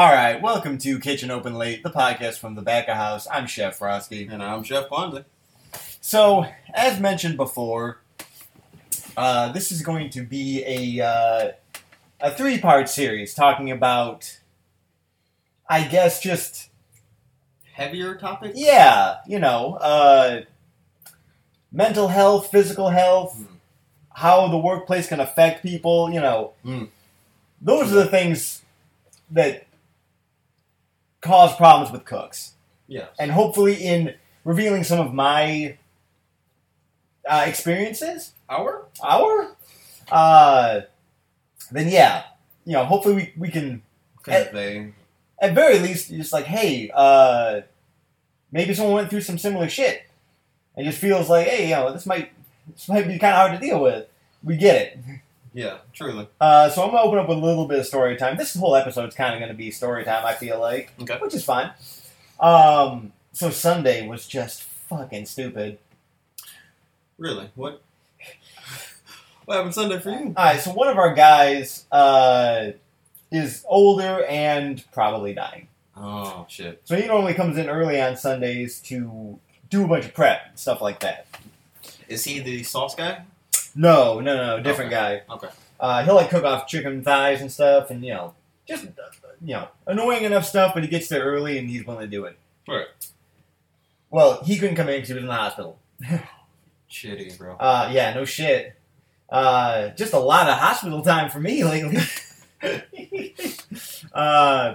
All right, welcome to Kitchen Open Late, the podcast from the back of house. I'm Chef Frosty. And I'm Chef Bondley. So, as mentioned before, uh, this is going to be a uh, a three part series talking about, I guess, just Heavier topics? yeah, you know, uh, mental health, physical health, Hmm. how the workplace can affect people. You know, Hmm. those are the things that cause problems with cooks. Yes. and hopefully in revealing some of my uh, experiences, Our? our, uh, then yeah, you know, hopefully we, we can Convey. at very least just like, hey, uh, maybe someone went through some similar shit and just feels like, hey, you know, this might this might be kind of hard to deal with. We get it. Yeah, truly. Uh, so I'm gonna open up with a little bit of story time. This whole episode's kind of gonna be story time. I feel like, Okay. which is fine. Um, so Sunday was just fucking stupid. Really? What? What happened Sunday for you? All right, so one of our guys uh, is older and probably dying. Oh, shit. So he normally comes in early on Sundays to do a bunch of prep and stuff like that. Is he the sauce guy? No, no, no, different Okay. guy. Okay. Uh, he'll like cook off chicken thighs and stuff, and you know, just you know, annoying enough stuff. But he gets there early and he's willing to do it. Right. Well, he couldn't come in because he was in the hospital. Shitty, bro. Uh, yeah, no shit. Uh, just a lot of hospital time for me lately. uh,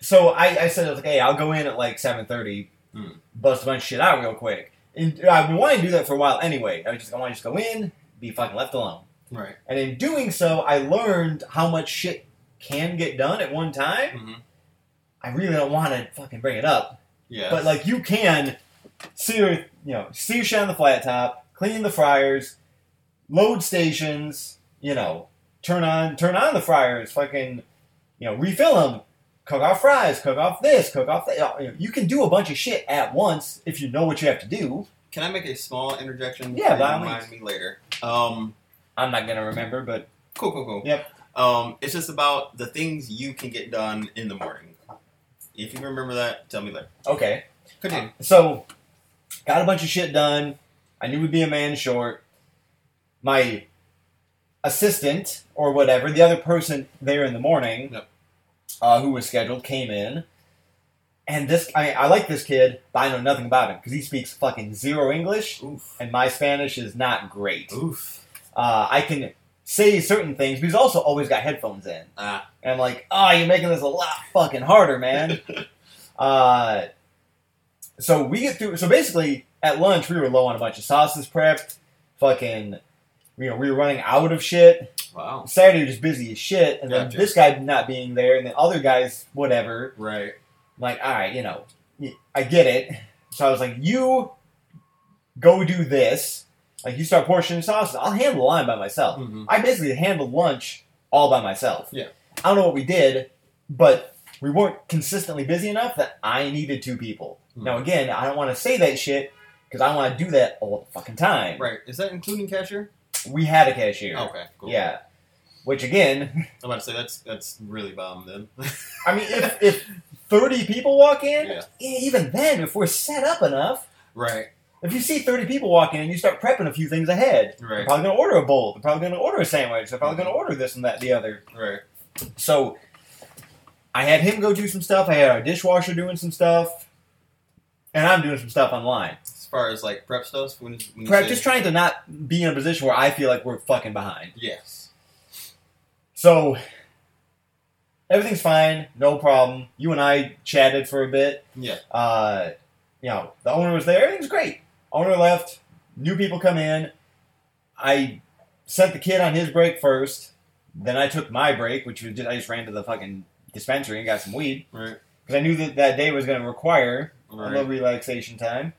so I, I said, I was like, hey, I'll go in at like 7.30, Hmm. bust a bunch of shit out real quick. And I've been wanting to do that for a while anyway. I was just I want to just go in, be fucking left alone. Right. And in doing so, I learned how much shit can get done at one time. Mm-hmm. I really don't want to fucking bring it up. Yeah. But like you can sear, you know, sear shit on the flat top, clean the fryers, load stations, you know, turn on turn on the fryers, fucking, you know, refill them, cook off fries, cook off this, cook off that. You can do a bunch of shit at once if you know what you have to do. Can I make a small interjection? Yeah, to by all remind me later. Um, I'm not gonna remember, but cool, cool, cool. Yep. Um, it's just about the things you can get done in the morning. If you remember that, tell me later. okay. Continue. So, got a bunch of shit done. I knew we'd be a man short. My assistant, or whatever, the other person there in the morning, Yep. uh, who was scheduled, came in. And this, I, mean, I like this kid, but I know nothing about him because he speaks fucking zero English, Oof. and my Spanish is not great. Oof. Uh, I can say certain things, but he's also always got headphones in. Ah. And I'm like, oh, you're making this a lot fucking harder, man. uh, so we get through. So basically, at lunch, we were low on a bunch of sauces prepped. Fucking, you know, we were running out of shit. Wow. Saturday was just busy as shit, and then this guy not being there, and then other guys, whatever. Right. Like, all right, you know, I get it. So I was like, you go do this. Like, you start portioning sauces. I'll handle the line by myself. Mm-hmm. I basically handled lunch all by myself. Yeah. I don't know what we did, but we weren't consistently busy enough that I needed two people. Hmm. Now, again, I don't want to say that shit because I want to do that all the fucking time. Right. Is that including cashier? We had a cashier. Okay. Cool. Yeah. Which, again, I'm about to say that's that's really bomb then. I mean, if, if 30 people walk in, Yeah. even then, if we're set up enough, right. if you see 30 people walking in, you start prepping a few things ahead. Right. They're probably going to order a bowl. They're probably going to order a sandwich. They're probably going to mm-hmm. order this and that, the other. Right. So I had him go do some stuff. I had our dishwasher doing some stuff, and I'm doing some stuff online. As far as like prep stuff, when, when Prep, say- just trying to not be in a position where I feel like we're fucking behind. Yes. So everything's fine, no problem. You and I chatted for a bit. Yeah. Uh, you know, the owner was there. Everything's great. Owner left. New people come in. I sent the kid on his break first. Then I took my break, which was just, I just ran to the fucking dispensary and got some weed Right. because I knew that that day was going to require a little relaxation time.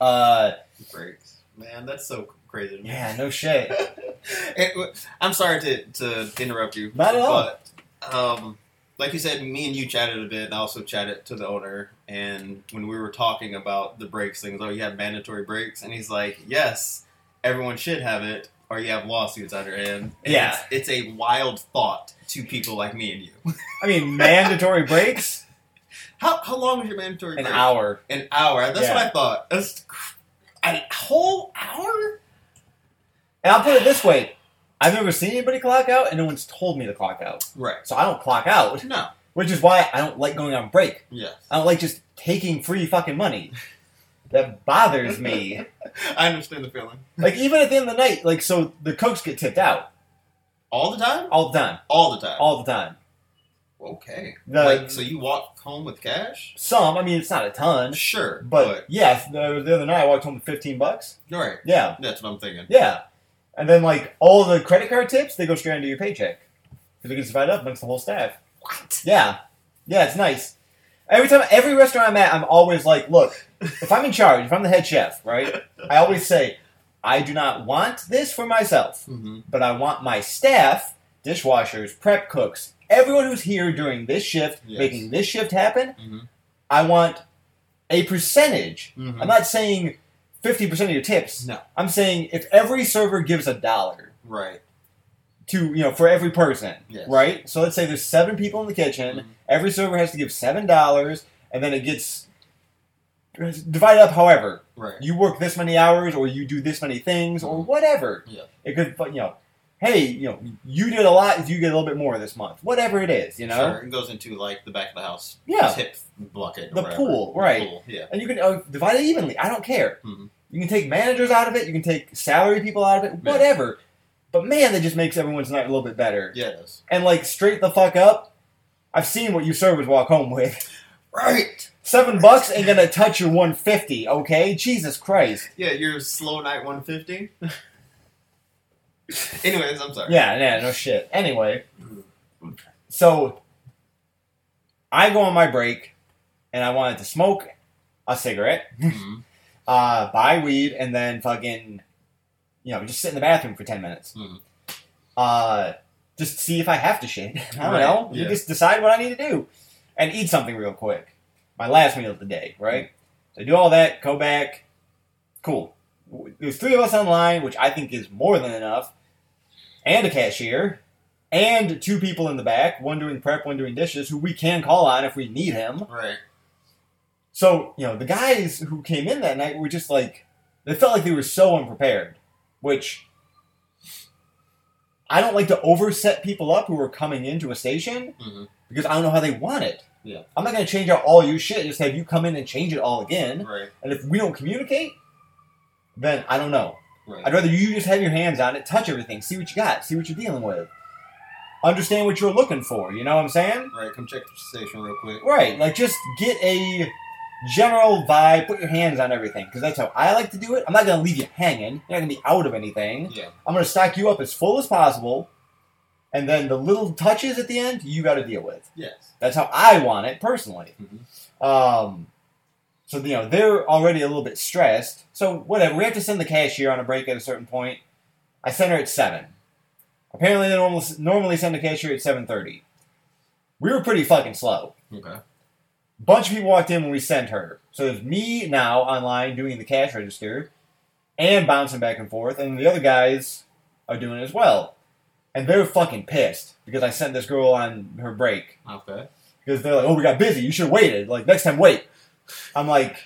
Uh, Breaks. Man, that's so crazy. yeah, no shit. It- I'm sorry to, to interrupt you. Not at all. Um, like you said, me and you chatted a bit, and I also chatted to the owner. And when we were talking about the breaks things, oh, you have mandatory breaks, and he's like, yes, everyone should have it, or you have lawsuits on your hand. And Yeah. It's, it's a wild thought to people like me and you. I mean, mandatory breaks How, how long is your mandatory an break? hour. An hour. That's Yeah. what I thought. That's a whole hour? And I'll put it this way: I've never seen anybody clock out, and no one's told me to clock out. Right. So I don't clock out, No. which is why I don't like going on break. Yes. I don't like just taking free fucking money. That bothers me. I understand the feeling. Like even at the end of the night, like so the cooks get tipped out All the time? all the time, All the time. all the time. okay. The- like, so you walk home with cash? Some, I mean, it's not a ton, Sure. but yeah, the, the other night I walked home with fifteen bucks. but right. Yeah, That's what I'm thinking. yeah, and then like all the credit card tips, they go straight into your paycheck because it gets divided up amongst the whole staff. What? Yeah, yeah, it's nice. Every time, every restaurant I'm at, I'm always like, look, if I'm in charge, if I'm the head chef, right? I always say, I do not want this for myself, Mm-hmm. but I want my staff, dishwashers, prep cooks, everyone who's here during this shift, Yes. making this shift happen. Mhm. I want a percentage. Mhm. I'm not saying 50% of your tips. No. I'm saying if every server gives a dollar Right. to, you know, for every person, Yes. right? So let's say there's seven people in the kitchen. Mhm. Every server has to give seven dollars, and then it gets divided up. However, Right. you work this many hours, or you do this many things, or whatever. Yeah. It could, you know, hey, you know, you did a lot. You get a little bit more this month, whatever it is, you know, Sure. It goes into like the back of the house Yeah. tip bucket. The whatever. pool, The right. pool, Yeah. and you can uh, divide it evenly. I don't care. Mhm. You can take managers out of it. You can take salary people out of it. Yeah. Whatever. But man, that just makes everyone's night a little bit better. Yeah, is. And like straight the fuck up. I've seen what you servers walk home with. Right. Seven bucks ain't gonna touch your 150, okay? Jesus Christ. Yeah, your slow night 150. Anyways, I'm sorry. Yeah, yeah, no shit. Anyway, so I go on my break and I wanted to smoke a cigarette, Mhm. Uh, buy weed, and then fucking, you know, just sit in the bathroom for 10 minutes. Mhm. Uh, just see if I have to shit. I don't Right, know. yeah. You just decide what I need to do and eat something real quick. My last meal of the day, right? So I do all that, go back. Cool. There's three of us online, which I think is more than enough, and a cashier, and two people in the back, one doing prep, one doing dishes, who we can call on if we need him. Right. So, you know, the guys who came in that night were just like, they felt like they were so unprepared, which I don't like to overset people up who are coming into a station Mhm. because I don't know how they want it. Yeah. I'm not going to change out all your shit, just have you come in and change it all again. Right. And if we don't communicate, then I don't know. Right. I'd rather you just have your hands on it, touch everything, see what you got, see what you're dealing with. Understand what you're looking for, you know what I'm saying? Right. Come check the station real quick. Right, like just get a general vibe, put your hands on everything, because that's how I like to do it. I'm not going to leave you hanging. You're not going to be out of anything. Yeah. I'm going to stock you up as full as possible, and then the little touches at the end, you got to deal with. Yes. That's how I want it personally. Mhm. Um, so you know they're already a little bit stressed. So whatever, we have to send the cashier on a break at a certain point. I sent her at seven. Apparently, they normally normally send the cashier at seven thirty. We were pretty fucking slow. Okay. Bunch of people walked in when we sent her. So there's me now online doing the cash register and bouncing back and forth, and the other guys are doing it as well. And they're fucking pissed because I sent this girl on her break Okay. because they're like, "Oh, we got busy. You should have waited. Like next time, wait." I'm like,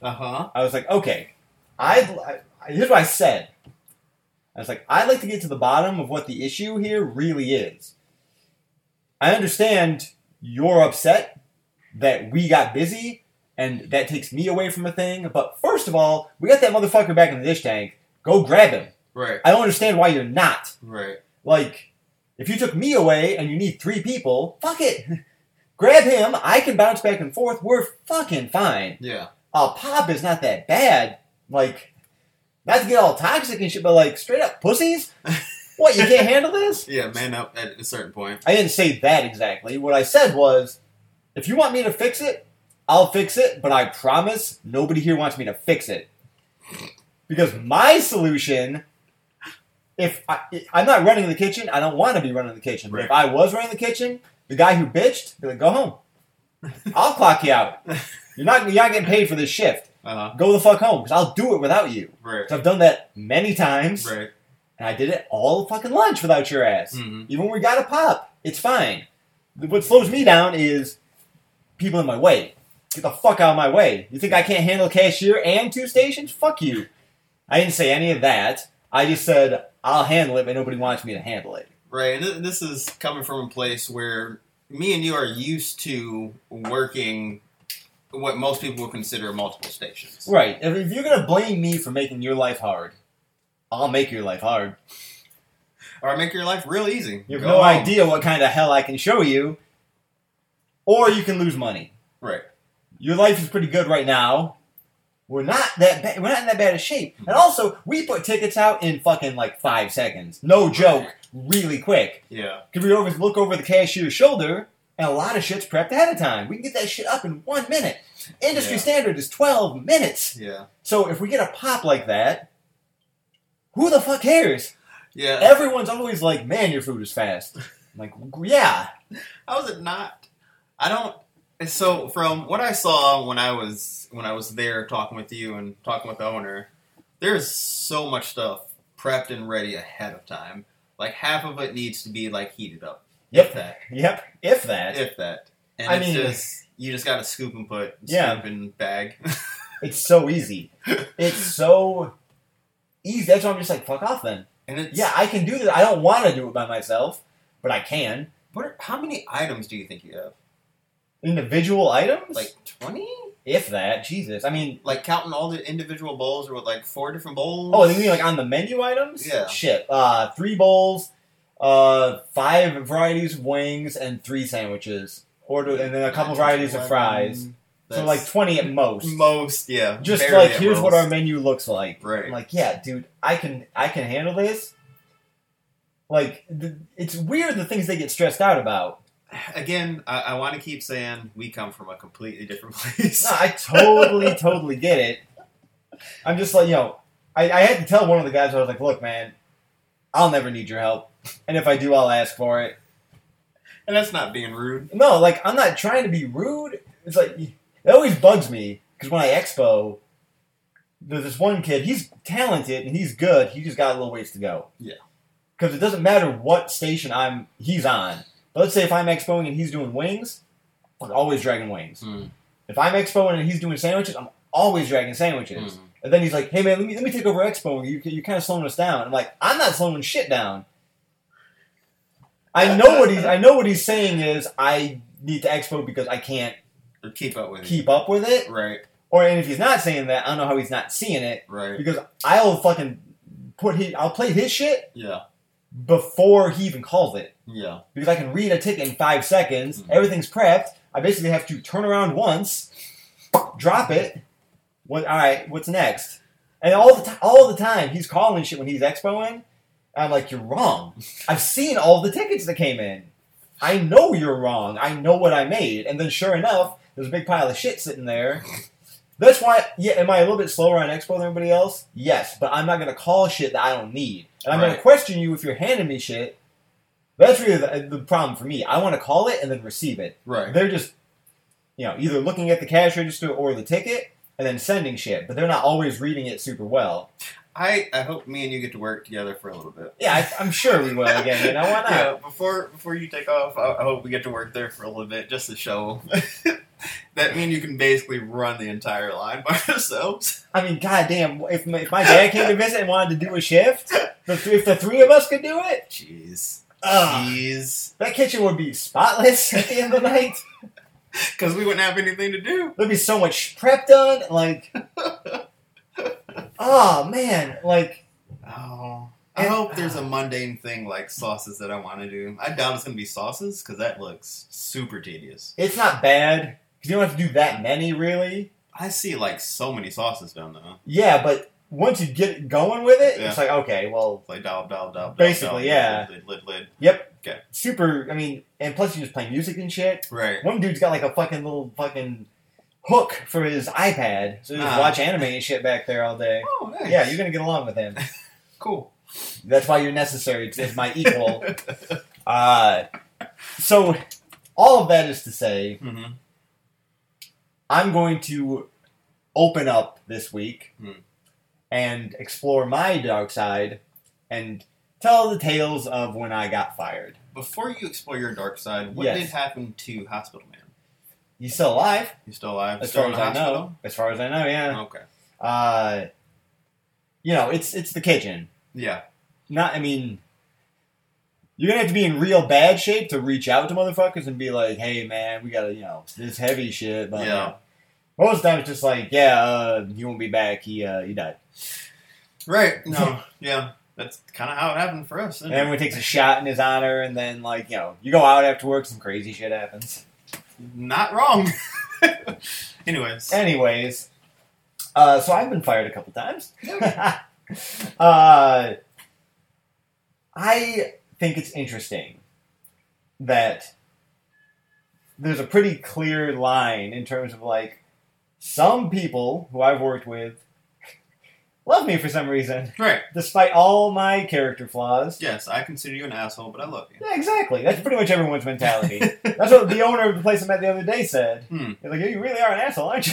Uh huh. I was like, okay, I'd, I here's what I said. I was like, I'd like to get to the bottom of what the issue here really is. I understand you're upset that we got busy and that takes me away from a thing, but first of all, we got that motherfucker back in the dish tank. Go grab him. Right. I don't understand why you're not. Right. Like, if you took me away and you need three people, fuck it. Grab him. I can bounce back and forth. We're fucking fine. Yeah. A pop is not that bad. Like, not to get all toxic and shit, but like straight up pussies. What you can't handle this? Yeah. Man up at a certain point. I didn't say that exactly. What I said was, if you want me to fix it, I'll fix it. But I promise nobody here wants me to fix it because my solution. If I, I'm not running the kitchen, I don't want to be running the kitchen. But if I was running the kitchen, the guy who bitched, be like, go home. I'll clock you out. You're not you're not getting paid for this shift. Uh-huh. Go the fuck home, because I'll do it without you. Right. I've done that many times, Right. And I did it all fucking lunch without your ass. hmm Even when we got a pop, it's fine. What slows me down is people in my way. Get the fuck out of my way. You think I can't handle cashier and two stations? Fuck you. I didn't say any of that. I just said I'll handle it, but nobody wants me to handle it. Right. And this is coming from a place where me and you are used to working what most people would consider multiple stations. Right. If, if you're gonna blame me for making your life hard, I'll make your life hard. Or I'll make your life real easy. You have Go no home. idea what kind of hell I can show you, or you can lose money. Right. Your life is pretty good right now. We're not that ba- we're not in that bad of shape. And also, we put tickets out in fucking like five seconds. No joke, really quick. Yeah. Cause we always look over the cashier's shoulder, and a lot of shit's prepped ahead of time. We can get that shit up in one minute. Industry Yeah. standard is twelve minutes. Yeah. So if we get a pop like that, who the fuck cares? Yeah. Everyone's always like, "Man, your food is fast." I'm like, yeah, How is it not? I don't. So from what I saw when I was when I was there talking with you and talking with the owner, there's so much stuff prepped and ready ahead of time. Like half of it needs to be like heated up. Yep. If that. yep. If that, If that. And I it's mean- just you just got to scoop and put, Yeah. scoop and bag. it's so easy. It's so easy. That's why I'm just like, fuck off then. and it's Yeah, I can do this. I don't want to do it by myself, but I can. What are, how many items do you think you have? Individual items, Like twenty? if that, Jesus. I mean, Like counting all the individual bowls, or with like four different bowls? oh, you mean like on the menu items? Yeah. Shit. Uh, three bowls, uh, five varieties of wings, and three sandwiches. Order, and then a couple varieties of fries. So like twenty at most. most, yeah. Just like here's what our menu looks like. Right. I'm like, yeah, dude, I can I can handle this. Like, th- it's weird the things they get stressed out about. Again, I, I want to keep saying we come from a completely different place. No, I totally, totally get it. I'm just like, you know, I, I had to tell one of the guys, I was like, look, man, I'll never need your help. And if I do, I'll ask for it. and that's not being rude. No, like, I'm not trying to be rude. It's like, it always bugs me because when I expo, there's this one kid, he's talented and he's good. He just got a little ways to go. Yeah. Because it doesn't matter what station I'm he's on. But let's say if I'm expoing and he's doing wings, I'm always dragging wings. Mm. If I'm expoing and he's doing sandwiches, I'm always dragging sandwiches. Mm. And then he's like, "Hey man, let me let me take over expo. You you're kind of slowing us down." I'm like, "I'm not slowing shit down." I know what he's I know what he's saying is I need to expo because I can't Or keep up with keep up with it. it. Right, Or and if he's not saying that, I don't know how he's not seeing it right. because I'll fucking put his I'll play his shit Yeah, before he even calls it yeah. because I can read a ticket in five seconds. Mhm. Everything's prepped. I basically have to turn around once, drop it. What? All right. What's next? And all the time, all the time, he's calling shit when he's expoing. I'm like, you're wrong. I've seen all the tickets that came in. I know you're wrong. I know what I made. And then, sure enough, there's a big pile of shit sitting there. That's why. Yeah. Am I a little bit slower on expo than everybody else? Yes. But I'm not gonna call shit that I don't need. And I'm Right. gonna question you if you're handing me shit. That's really the, the problem for me. I want to call it and then receive it. Right. They're just, you know, either looking at the cash register or the ticket and then sending shit, but they're not always reading it super well. I, I hope me and you get to work together for a little bit. Yeah, I, I'm sure we will again. You know why not? Yeah, before before you take off, I, I hope we get to work there for a little bit just to show that me and you can basically run the entire line by ourselves. I mean, goddamn, if my, if my dad came to visit and wanted to do a shift, the th- if the three of us could do it, Jeez. Jeez. that kitchen would be spotless at the end of the night. Because we wouldn't have anything to do. There'd be so much prep done. Like, oh man, like Oh. I And- hope there's a mundane thing like sauces that I want to do. I doubt it's to be sauces because that looks super tedious. it's not bad because you don't have to do that many really. I see like so many sauces down there. Yeah, but once you get going with it, Yeah. it's like okay, well, Like dollop, dollop, dollop. Basically, yeah. Lid, lid, lid. yep, Okay. super. I mean, and plus you just play music and shit. Right. One dude's got like a fucking little fucking hook for his iPad, so you just Ah. watch anime and shit back there all day. Oh, nice. Yeah, you're gonna get along with him. cool. That's why you're necessary as my equal. uh, so all of that is to say, hmm I'm going to open up this week Hmm. and explore my dark side and tell the tales of when I got fired. Before you explore your dark side, what Yes. did happen to Hospital Man? He's still alive, He's still alive? as Still far as I know. As far as I know, yeah. Okay. Uh, you know, it's it's the kitchen. Yeah. Not, I mean, you're gonna have to be in real bad shape to reach out to motherfuckers and be like, "Hey, man, we gotta, you know, this heavy shit." But Yeah. most of the time, it's just like, "Yeah, uh, he won't be back. He uh, he died." Right. No. yeah. That's kind of how it happened for us. And it? everyone takes a shot in his honor, and then like, you know, you go out after work, some crazy shit happens. Not wrong. Anyways. Anyways, uh, so I've been fired a couple times. uh, I think it's interesting that there's a pretty clear line in terms of like some people who I've worked with love me for some reason, Right. despite all my character flaws. Yes, I consider you an asshole, but I love you. Yeah, exactly. That's pretty much everyone's mentality. That's what the owner of the place I met the other day said. Hmm. He's like, you really are an asshole, aren't you?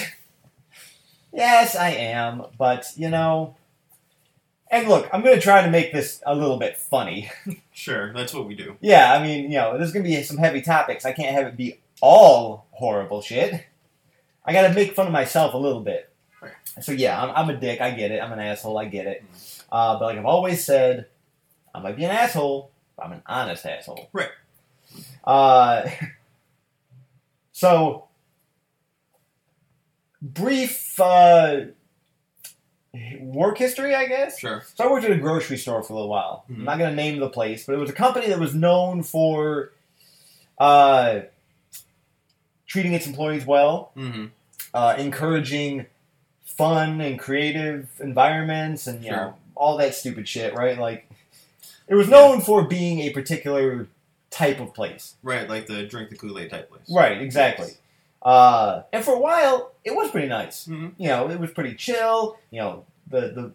yes, I am, but you know. And look, I'm going to try to make this a little bit funny. Sure, that's what we do. yeah, I mean, you know, there's going to be some heavy topics. I can't have it be all horrible shit. I got to make fun of myself a little bit. So yeah, I'm, I'm a dick. I get it. I'm an asshole. I get it. Uh, but like I've always said, I might be an asshole. But I'm an honest asshole. Right. Uh, so brief uh, work history, I guess. Sure. So I worked at a grocery store for a little while. Mhm. I'm not going to name the place, but it was a company that was known for uh, treating its employees well, Mm-hmm. uh, encouraging fun and creative environments, and you Sure. know all that stupid shit. Right? Like it was known for being a particular type of place. Right, like the drink the Kool Aid type place. Right? Exactly. Uh, and for a while, it was pretty nice. Mhm. You know, it was pretty chill. You know, the the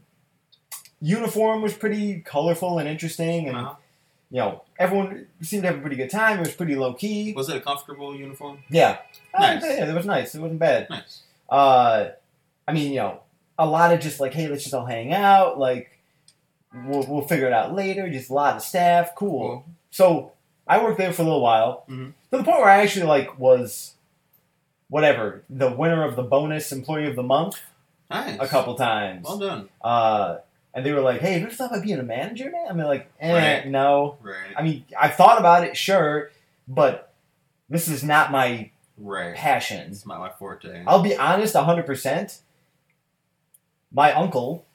uniform was pretty colorful and interesting, and Uh-huh. you know, everyone seemed to have a pretty good time. It was pretty low key. Was it a comfortable uniform? Yeah, Nice. Uh, yeah, it was nice. It wasn't bad. Nice. Uh, I mean, you know, a lot of just like, hey, let's just all hang out. Like, we'll we'll figure it out later. Just a lot of staff. Cool. So I worked there for a little while Mhm. to the point where I actually like was whatever the winner of the bonus employee of the month Nice. a couple times. Well done. Uh, and they were like, "Hey, have you ever thought about being a manager, man?" I mean, like, eh, Right. no. Right. I mean, I've thought about it, sure, but this is not my right. passion. It's not my forte. I'll be honest, hundred percent. My uncle,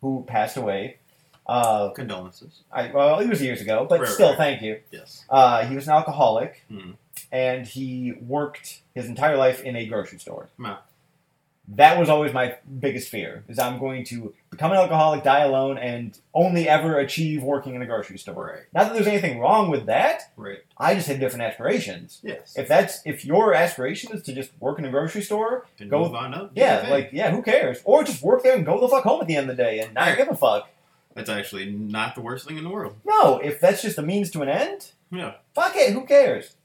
who passed away, uh, Condolences. I, well, it was years ago, but Right, still, right. thank you. Yes. Uh, he was an alcoholic, Hmm. and he worked his entire life in a grocery store. Yeah. That was always my biggest fear: is I'm going to become an alcoholic, die alone, and only ever achieve working in a grocery store. Right. Not that there's anything wrong with that. Right. I just had different aspirations. Yes. If that's if your aspiration is to just work in a grocery store, And go- move on up. yeah, like yeah, who cares? Or just work there and go the fuck home at the end of the day and not Right. give a fuck. That's actually not the worst thing in the world. No, if that's just a means to an end, Yeah. fuck it, who cares?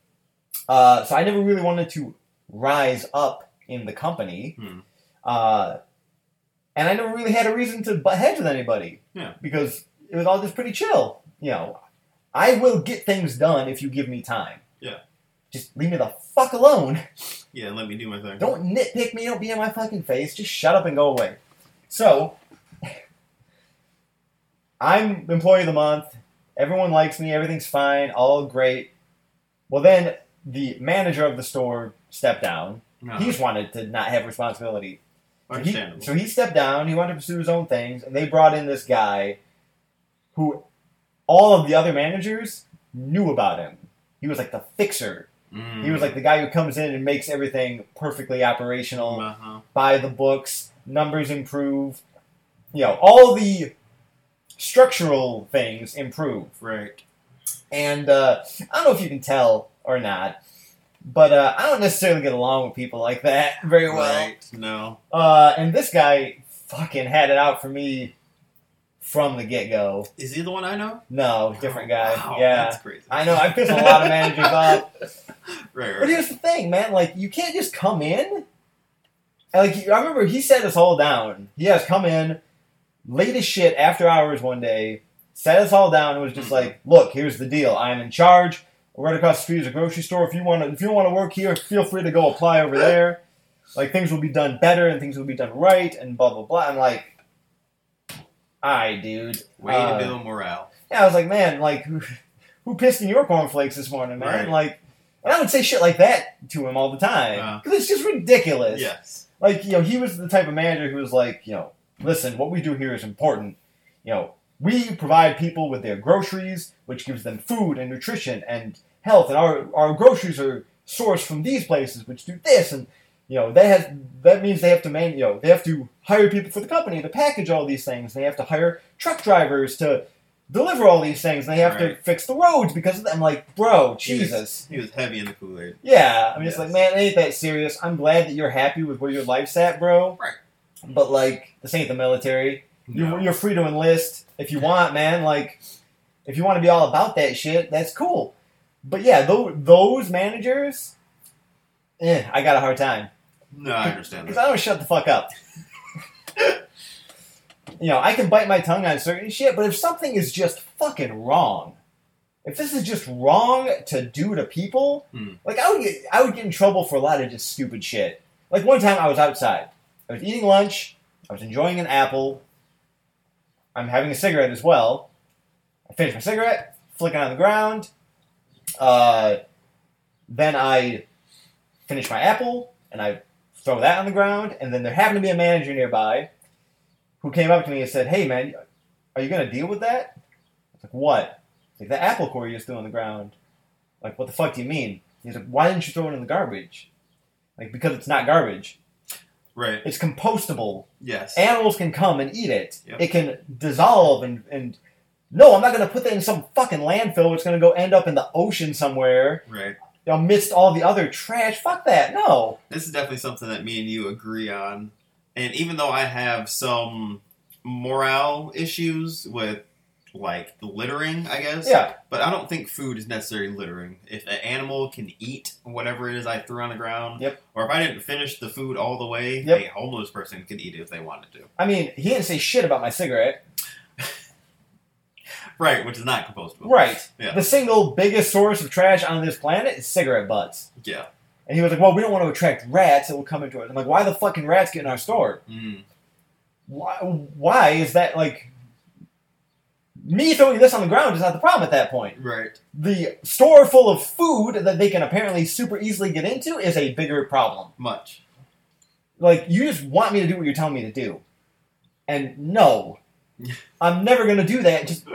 Uh, so I never really wanted to rise up in the company, Hmm. uh, and I never really had a reason to butt heads with anybody. Yeah. because it was all just pretty chill. You know, I will get things done if you give me time. Yeah. just leave me the fuck alone. Yeah, let me do my thing. Don't nitpick me. Don't be in my fucking face. Just shut up and go away. So, I'm employee of the month. Everyone likes me. Everything's fine. All great. Well, then the manager of the store stepped down. No. He just wanted to not have responsibility. So he, so he stepped down. He wanted to pursue his own things, and they brought in this guy who all of the other managers knew about him. He was like the fixer. Mm. He was like the guy who comes in and makes everything perfectly operational Uh-huh. by the books, numbers improve, you know, all the structural things improve. Right. And uh, I don't know if you can tell or not, but uh, I don't necessarily get along with people like that very well. Right. No. Uh, and this guy fucking had it out for me from the get go. Is he the one I know? No, different guy. Wow, yeah. That's crazy. I know, I pissed a lot of managers off. Right, But right. here's the thing, man. Like, you can't just come in like I remember, he sat us all down. He has come in late as shit after hours one day, sat us all down, and was just Mhm. like, "Look, here's the deal. I'm in charge. Right across the street is a grocery store. If you want to, if you want to work here, feel free to go apply over there. Like things will be done better and things will be done right, and blah blah blah." I'm like, "Aye, dude." Way Uh, to build morale. Yeah, I was like, man, like, who, who pissed in your cornflakes this morning, man? Right. Like, and I would say shit like that to him all the time Uh. because it's just ridiculous. Yes. Like, you know, he was the type of manager who was like, you know, listen, what we do here is important. You know, we provide people with their groceries, which gives them food and nutrition and health, and our our groceries are sourced from these places, which do this, and you know, that has that means they have to man, you know, they have to hire people for the company to package all these things. They have to hire truck drivers to deliver all these things. And they have to fix the roads because of that. I'm like, bro, He was- Jesus. He was heavy in the Kool Aid. Yeah, I mean, it's like, man, it ain't that serious. I'm glad that you're happy with where your life's at, bro. Right. But like, this ain't the military. No. You're, you're free to enlist if you want, man. Like, if you want to be all about that shit, that's cool. But yeah, those, those managers, eh, I got a hard time No, I understand because. I don't shut the fuck up. you know, I can bite my tongue on certain shit, but if something is just fucking wrong, if this is just wrong to do to people, Hmm. like I would get, I would get in trouble for a lot of just stupid shit. Like one time I was outside, I was eating lunch, I was enjoying an apple, I'm having a cigarette as well. I finish my cigarette, flick it on the ground. Uh, then I finish my apple and I throw that on the ground. And then there happened to be a manager nearby who came up to me and said, "Hey, man, are you gonna deal with that?" I was like, "What?" He's like the apple core you just threw on the ground. Like, what the fuck do you mean? He's like, "Why didn't you throw it in the garbage?" Like, because it's not garbage. Right. It's compostable Yes. animals can come and eat it. Yep. It can dissolve and, and no, I'm not going to put that in some fucking landfill. It's going to go end up in the ocean somewhere right. amidst all the other trash. Fuck that. No. This is definitely something that me and you agree on. And even though I have some morale issues with like littering, I guess. Yeah. But I don't think food is necessarily littering. If an animal can eat whatever it is I threw on the ground, Yep. or if I didn't finish the food all the way, Yep. a homeless person could eat it if they wanted to. I mean, he didn't say shit about my cigarette. Right, which is not compostable. Right. Yeah. The single biggest source of trash on this planet is cigarette butts. Yeah. And he was like, well, we don't want to attract rats that will come into it. I'm like, why the fucking rats get in our store? Mm. Why, why is that like. Me throwing this on the ground is not the problem at that point. Right. the store full of food that they can apparently super easily get into is a bigger problem. Much. Like, you just want me to do what you're telling me to do. And no, I'm never going to do that. Just,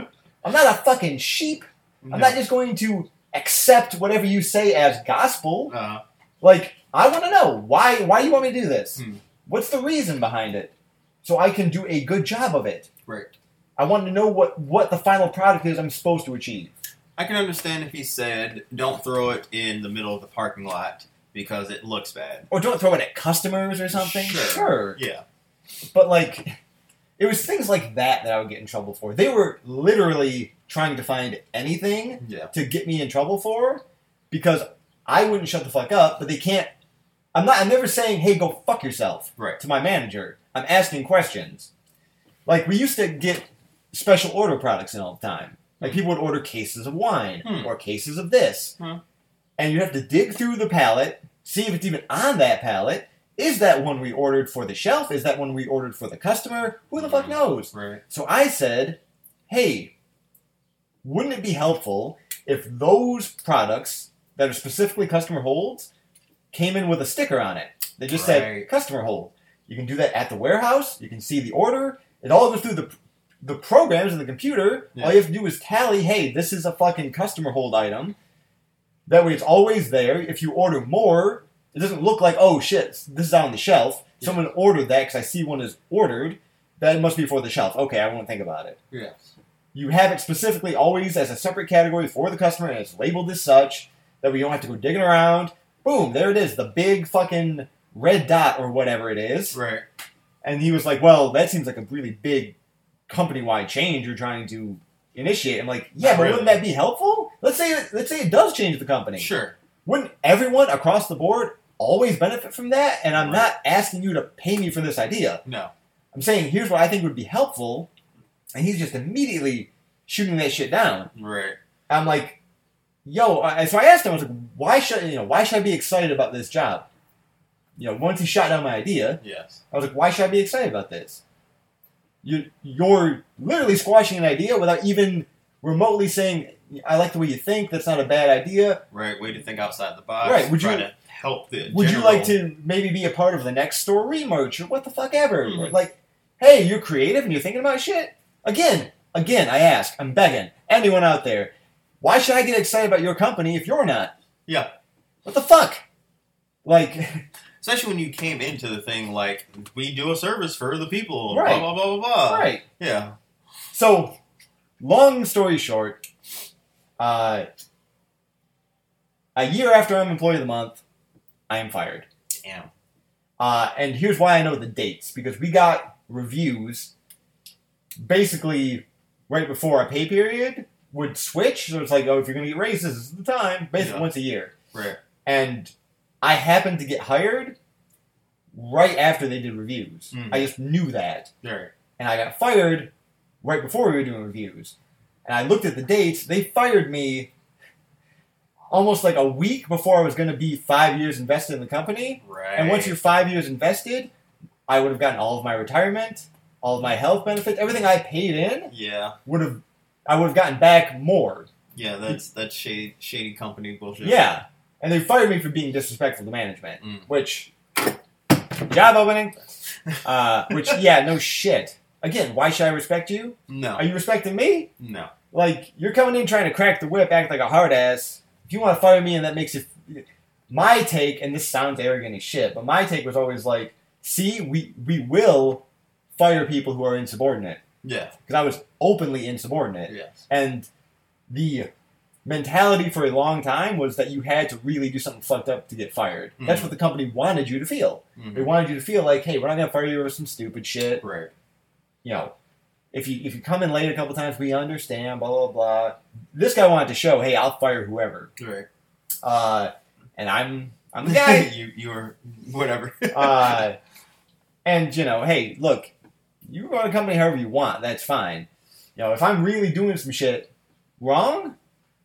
I'm not a fucking sheep. I'm not just going to accept whatever you say as gospel. Uh, Like, I want to know why. Why you want me to do this? Hmm. What's the reason behind it? So I can do a good job of it. right. I want to know what what the final product is I'm supposed to achieve. I can understand if he said, "Don't throw it in the middle of the parking lot because it looks bad." Or don't throw it at customers or something. Sure. sure. Yeah. But like, it was things like that that I would get in trouble for. They were literally trying to find anything Yeah. to get me in trouble for because I wouldn't shut the fuck up. But they can't. I'm not. I'm never saying, "Hey, go fuck yourself" Right. to my manager. I'm asking questions. Like we used to get special order products in all the time. Like people would order cases of wine Hmm. or cases of this, Hmm. and you'd have to dig through the pallet, see if it's even on that pallet. Is that one we ordered for the shelf? Is that one we ordered for the customer? Who the fuck Hmm. knows? Right. So I said, hey, wouldn't it be helpful if those products that are specifically customer holds came in with a sticker on it? They just said customer hold. You can do that at the warehouse. You can see the order. It all goes through the the programs in the computer. Yeah. All you have to do is tally, hey, this is a fucking customer hold item. That way it's always there. If you order more, it doesn't look like, oh shit, this is on the shelf. Yeah. Someone ordered that because I see one is ordered. That must be for the shelf. Okay, I won't think about it. Yes. You have it specifically always as a separate category for the customer and it's labeled as such. That we don't have to go digging around. Boom, there it is. The big fucking red dot or whatever it is. Right. And he was like, well, that seems like a really big company wide change you're trying to initiate. I'm like, yeah, Not but really. wouldn't that be helpful? Let's say let's say it does change the company. Sure. Wouldn't everyone across the board always benefit from that, and I'm Right. not asking you to pay me for this idea. No. I'm saying here's what I think would be helpful, and he's just immediately shooting that shit down. Right. I'm like, yo. I, so I asked him, I was like, why should you know why should I be excited about this job? You know, once he shot down my idea, Yes. I was like, why should I be excited about this? You you're literally squashing an idea without even remotely saying, I like the way you think. That's not a bad idea. Right. Way to think outside the box. Right, would you- to help the. Would you like to maybe be a part of the next store remerch or what the fuck ever? Mhm. Like, hey, you're creative and you're thinking about shit. Again, again, I ask, I'm begging anyone out there, why should I get excited about your company if you're not? Yeah. What the fuck? Like, Especially when you came into the thing like we do a service for the people. Right. Blah blah blah blah blah. right. Yeah. So, long story short, uh, a year after I'm employee of the month, I am fired. Damn. Uh, and here's why I know the dates because we got reviews basically right before our pay period would switch. So it's like, oh, if you're going to get raises, this is the time, basically Yeah. once a year. Right. And I happened to get hired right after they did reviews. Mhm. I just knew that. Right. And I got fired right before we were doing reviews. And I looked at the dates. They fired me almost like a week before I was going to be five years invested in the company. Right. And once you're five years invested, I would have gotten all of my retirement, all of my health benefits, everything I paid in Yeah. would have, I would have gotten back more. Yeah. That's that's shady shady company bullshit. Yeah, and they fired me for being disrespectful to management, Mm. which job opening. Uh, which yeah, no shit. Again, why should I respect you? No. Are you respecting me? No. Like you're coming in trying to crack the whip, act like a hard ass. You want to fire me and that makes it my take, and this sounds arrogant as shit, but my take was always like, see, we we will fire people who are insubordinate Yeah. because I was openly insubordinate, Yes. and the mentality for a long time was that you had to really do something fucked up to get fired. That's Mhm. what the company wanted you to feel. They Mhm. wanted you to feel like, hey, we're not gonna fire you over some stupid shit Right. you know, if you if you come in late a couple times, we understand. Blah blah blah. This guy wanted to show, hey, I'll fire whoever, Right. uh, and I'm I'm the guy. you you were whatever. uh, and you know, hey, look, you run a company however you want. That's fine. You know, if I'm really doing some shit wrong,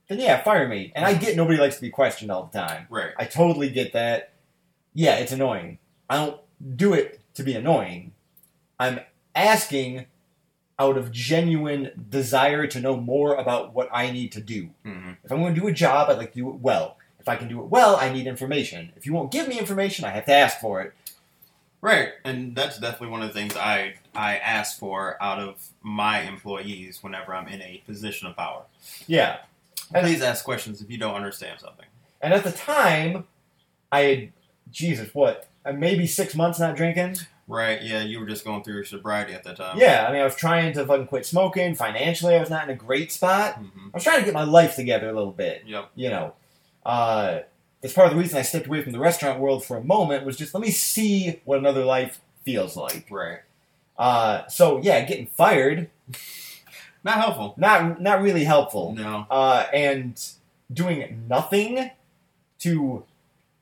then yeah, fire me. And I get nobody likes to be questioned all the time. right. I totally get that. Yeah, it's annoying. I don't do it to be annoying. I'm asking out of genuine desire to know more about what I need to do. hmm If I'm going to do a job, I'd like to do it well. If I can do it well, I need information. If you won't give me information, I have to ask for it. Right. And that's definitely one of the things I I ask for out of my employees whenever I'm in a position of power. Yeah. And- Please ask questions if you don't understand something. And at the time, I had, Jesus, what, uh, maybe six months not drinking? Right. Yeah. You were just going through your sobriety at that time. Yeah, I mean, I was trying to fucking quit smoking. Financially, I was not in a great spot. hmm I was trying to get my life together a little bit. Yep. You know, uh, it's part of the reason I stepped away from the restaurant world for a moment was just let me see what another life feels like. Right. Uh, so yeah, getting fired Not helpful. not not really helpful. No. Uh, and doing nothing to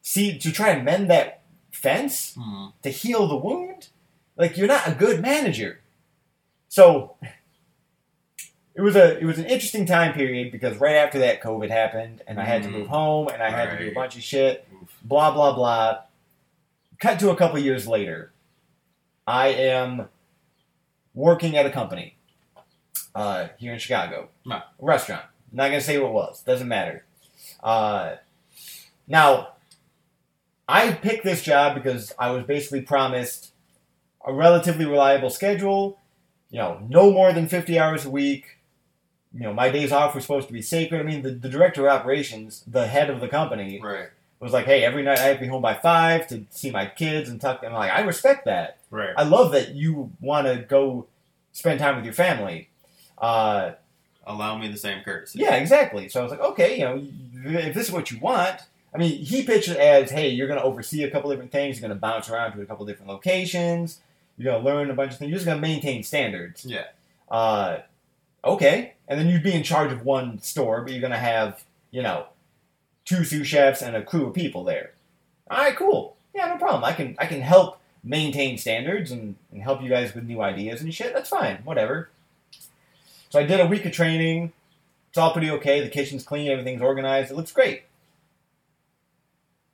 see to try and mend that fence Hmm. to heal the wound. Like you're not a good manager. So it was a it was an interesting time period because right after that COVID happened and I had to move home and I had to do a bunch of shit. Oof. Blah blah blah. Cut to a couple years later. I am working at a company uh, here in Chicago. Right. A restaurant. Not gonna say what it was. Doesn't matter. Uh, now, I picked this job because I was basically promised a relatively reliable schedule. You know, no more than 50 hours a week. You know, my days off were supposed to be sacred. I mean, the, the director of operations, the head of the company, Right. was like, "Hey, every night I have to be home by five to see my kids and tuck." And I'm like, I respect that. Right. I love that you want to go spend time with your family. Uh, Allow me the same courtesy. yeah, exactly. So I was like, okay, you know, if this is what you want, I mean, he pitched it as, hey, you're going to oversee a couple different things, you're going to bounce around to a couple different locations, you're going to learn a bunch of things, you're just going to maintain standards. Yeah. Uh, okay, and then you'd be in charge of one store, but you're going to have, you know, two sous chefs and a crew of people there. All right, cool. Yeah, no problem. I can I can help maintain standards and, and help you guys with new ideas and shit. That's fine. Whatever. So I did a week of training. It's all pretty okay. The kitchen's clean. Everything's organized. It looks great.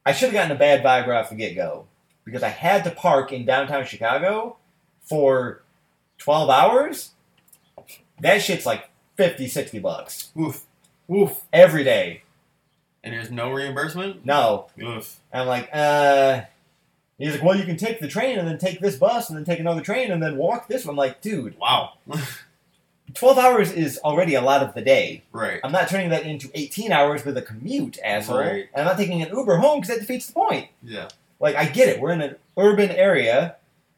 I should have gotten a bad vibe right off the get go because I had to park in downtown Chicago for 12 hours. That shit's like 50, 60 bucks Woof. Woof. every day. And there's no reimbursement? No. Oof. I'm like, uh. He's like, well, you can take the train and then take this bus and then take another train and then walk this. one. I'm like, dude, Wow. 12 hours is already a lot of the day. right. I'm not turning that into 18 hours with a commute, asshole. Right. And I'm not taking an Uber home because that defeats the point. Yeah. Like, I get it. We're in an urban area,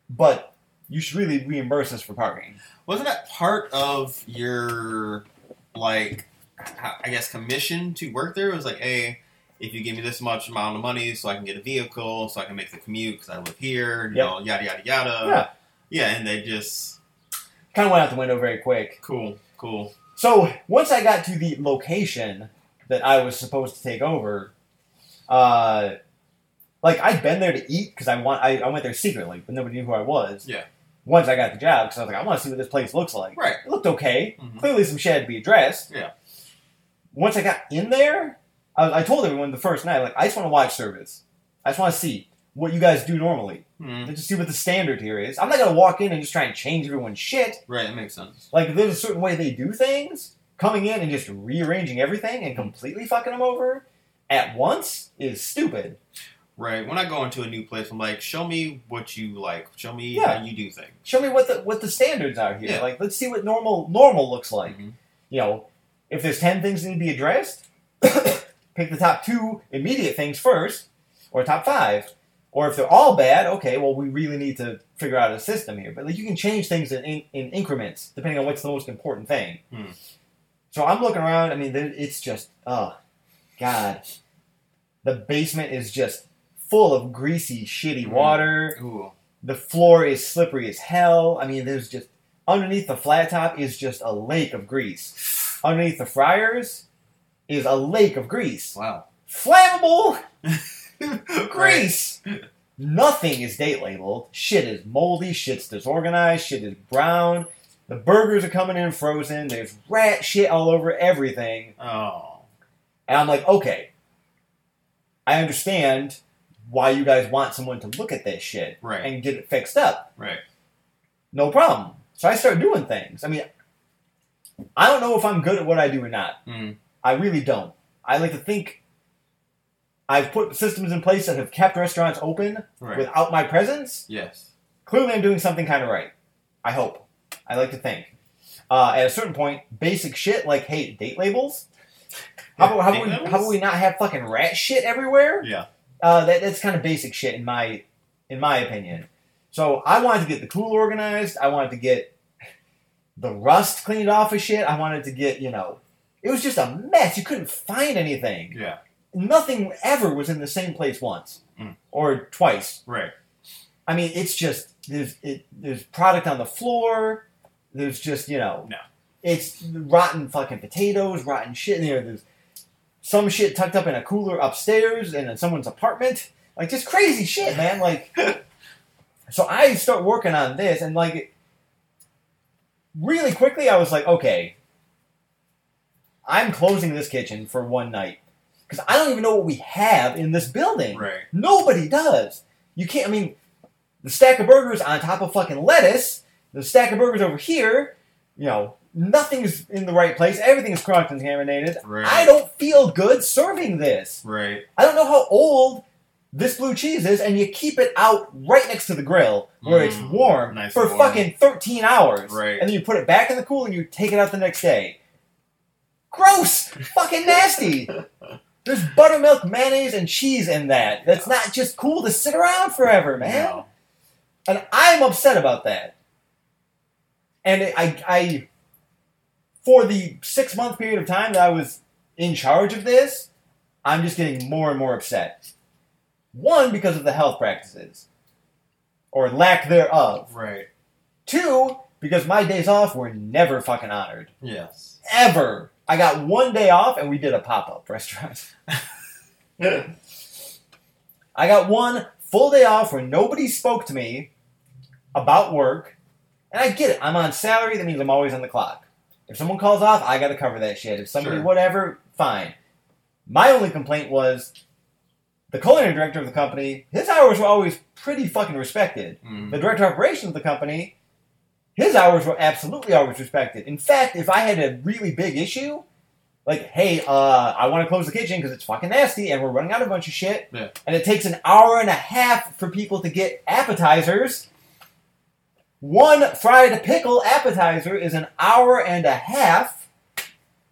but you should really reimburse us for parking. Wasn't that part of your, like, I guess, commission to work there? It was like, hey, if you give me this much amount of money so I can get a vehicle, so I can make the commute because I live here, you Yep. know, yada, yada, yada. Yeah. Yeah, and they just, Kind of went out the window very quick. cool, cool. So once I got to the location that I was supposed to take over, uh, like I'd been there to eat because I want I, I went there secretly, but nobody knew who I was. Yeah. Once I got the job, because I was like, I want to see what this place looks like. Right. It looked okay. Mhm. Clearly, some shit had to be addressed. Yeah. Once I got in there, I, I told everyone the first night, like, I just want to watch service. I just want to see what you guys do normally. Hmm. Just see what the standard here is. I'm not gonna walk in and just try and change everyone's shit. Right, that makes sense. Like there's a certain way they do things. Coming in and just rearranging everything and completely fucking them over at once is stupid. Right. When I go into a new place, I'm like, show me what you like. Show me Yeah. how you do things. Show me what the what the standards are here. Yeah. Like let's see what normal normal looks like. Mhm. You know, if there's ten things that need to be addressed, pick the top two immediate things first, or top five. Or if they're all bad, okay, well we really need to figure out a system here. But like you can change things in, in, in increments depending on what's the most important thing. Hmm. So I'm looking around. I mean, there- it's just oh god, the basement is just full of greasy, shitty Hmm. water. Ooh. The floor is slippery as hell. I mean, there's just underneath the flat top is just a lake of grease. Underneath the fryers is a lake of grease. Wow. Flammable grease. Nothing is date labeled. Shit is moldy. Shit's disorganized. Shit is brown. The burgers are coming in frozen. There's rat shit all over everything. Oh. And I'm like, okay, I understand why you guys want someone to look at this shit Right. and get it fixed up. Right. No problem. So I start doing things. I mean, I don't know if I'm good at what I do or not. Hmm. I really don't. I like to think I've put systems in place that have kept restaurants open Right. without my presence. yes. Clearly, I'm doing something kind of right. I hope. I like to think. Uh, at a certain point, basic shit like, hey, date labels. How about, how, about we, how about we not have fucking rat shit everywhere? Yeah. Uh, that, that's kind of basic shit in my in my opinion. So I wanted to get the cooler organized. I wanted to get the rust cleaned off of shit. I wanted to get you know, it was just a mess. You couldn't find anything. Yeah. Nothing ever was in the same place once Mm. or twice. Right. I mean, it's just there's it, there's product on the floor. There's just you know, No. it's rotten fucking potatoes, rotten shit. You know, there's some shit tucked up in a cooler upstairs and in someone's apartment. Like just crazy shit, man. Like, so I start working on this, and like, really quickly, I was like, okay, I'm closing this kitchen for one night because I don't even know what we have in this building. Right. Nobody does. You can't. I mean, the stack of burgers on top of fucking lettuce. The stack of burgers over here. You know, nothing's in the right place. Everything is cross contaminated. Right. I don't feel good serving this. Right. I don't know how old this blue cheese is, and you keep it out right next to the grill where it's Mm, warm nice for warm. fucking 13 hours. Right. And then you put it back in the cooler and you take it out the next day. Gross! fucking nasty! There's buttermilk, mayonnaise, and cheese in that. That's not just cool to sit around forever, man. No. And I'm upset about that. And it- I, I, for the six month period of time that I was in charge of this, I'm just getting more and more upset. One, because of the health practices, or lack thereof. Right. Two, because my days off were never fucking honored. Yes. Ever. I got one day off and we did a pop up restaurant. I got one full day off where nobody spoke to me about work, and I get it. I'm on salary. That means I'm always on the clock. If someone calls off, I got to cover that shit. If somebody Sure. whatever, fine. My only complaint was the culinary director of the company. His hours were always pretty fucking respected. Mm. The director of operations of the company, his hours were absolutely always respected. In fact, if I had a really big issue, like, hey, uh, I want to close the kitchen because it's fucking nasty and we're running out of a bunch of shit, Yeah. and it takes an hour and a half for people to get appetizers. One fried pickle appetizer is an hour and a half.